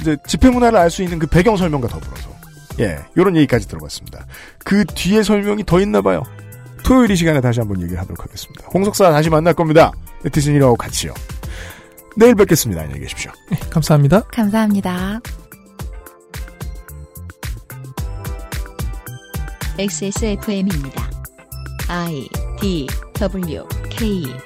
이제 집회 문화를 알 수 있는 그 배경 설명과 더불어서 예, 요런 얘기까지 들어봤습니다. 그 뒤에 설명이 더 있나 봐요. 토요일 이 시간에 다시 한번 얘기를 하도록 하겠습니다. 홍석사 다시 만날 겁니다. 네티즌이라고 같이요. 내일 뵙겠습니다. 안녕히 계십시오. 예, 감사합니다. 감사합니다. XSFM입니다. I D W K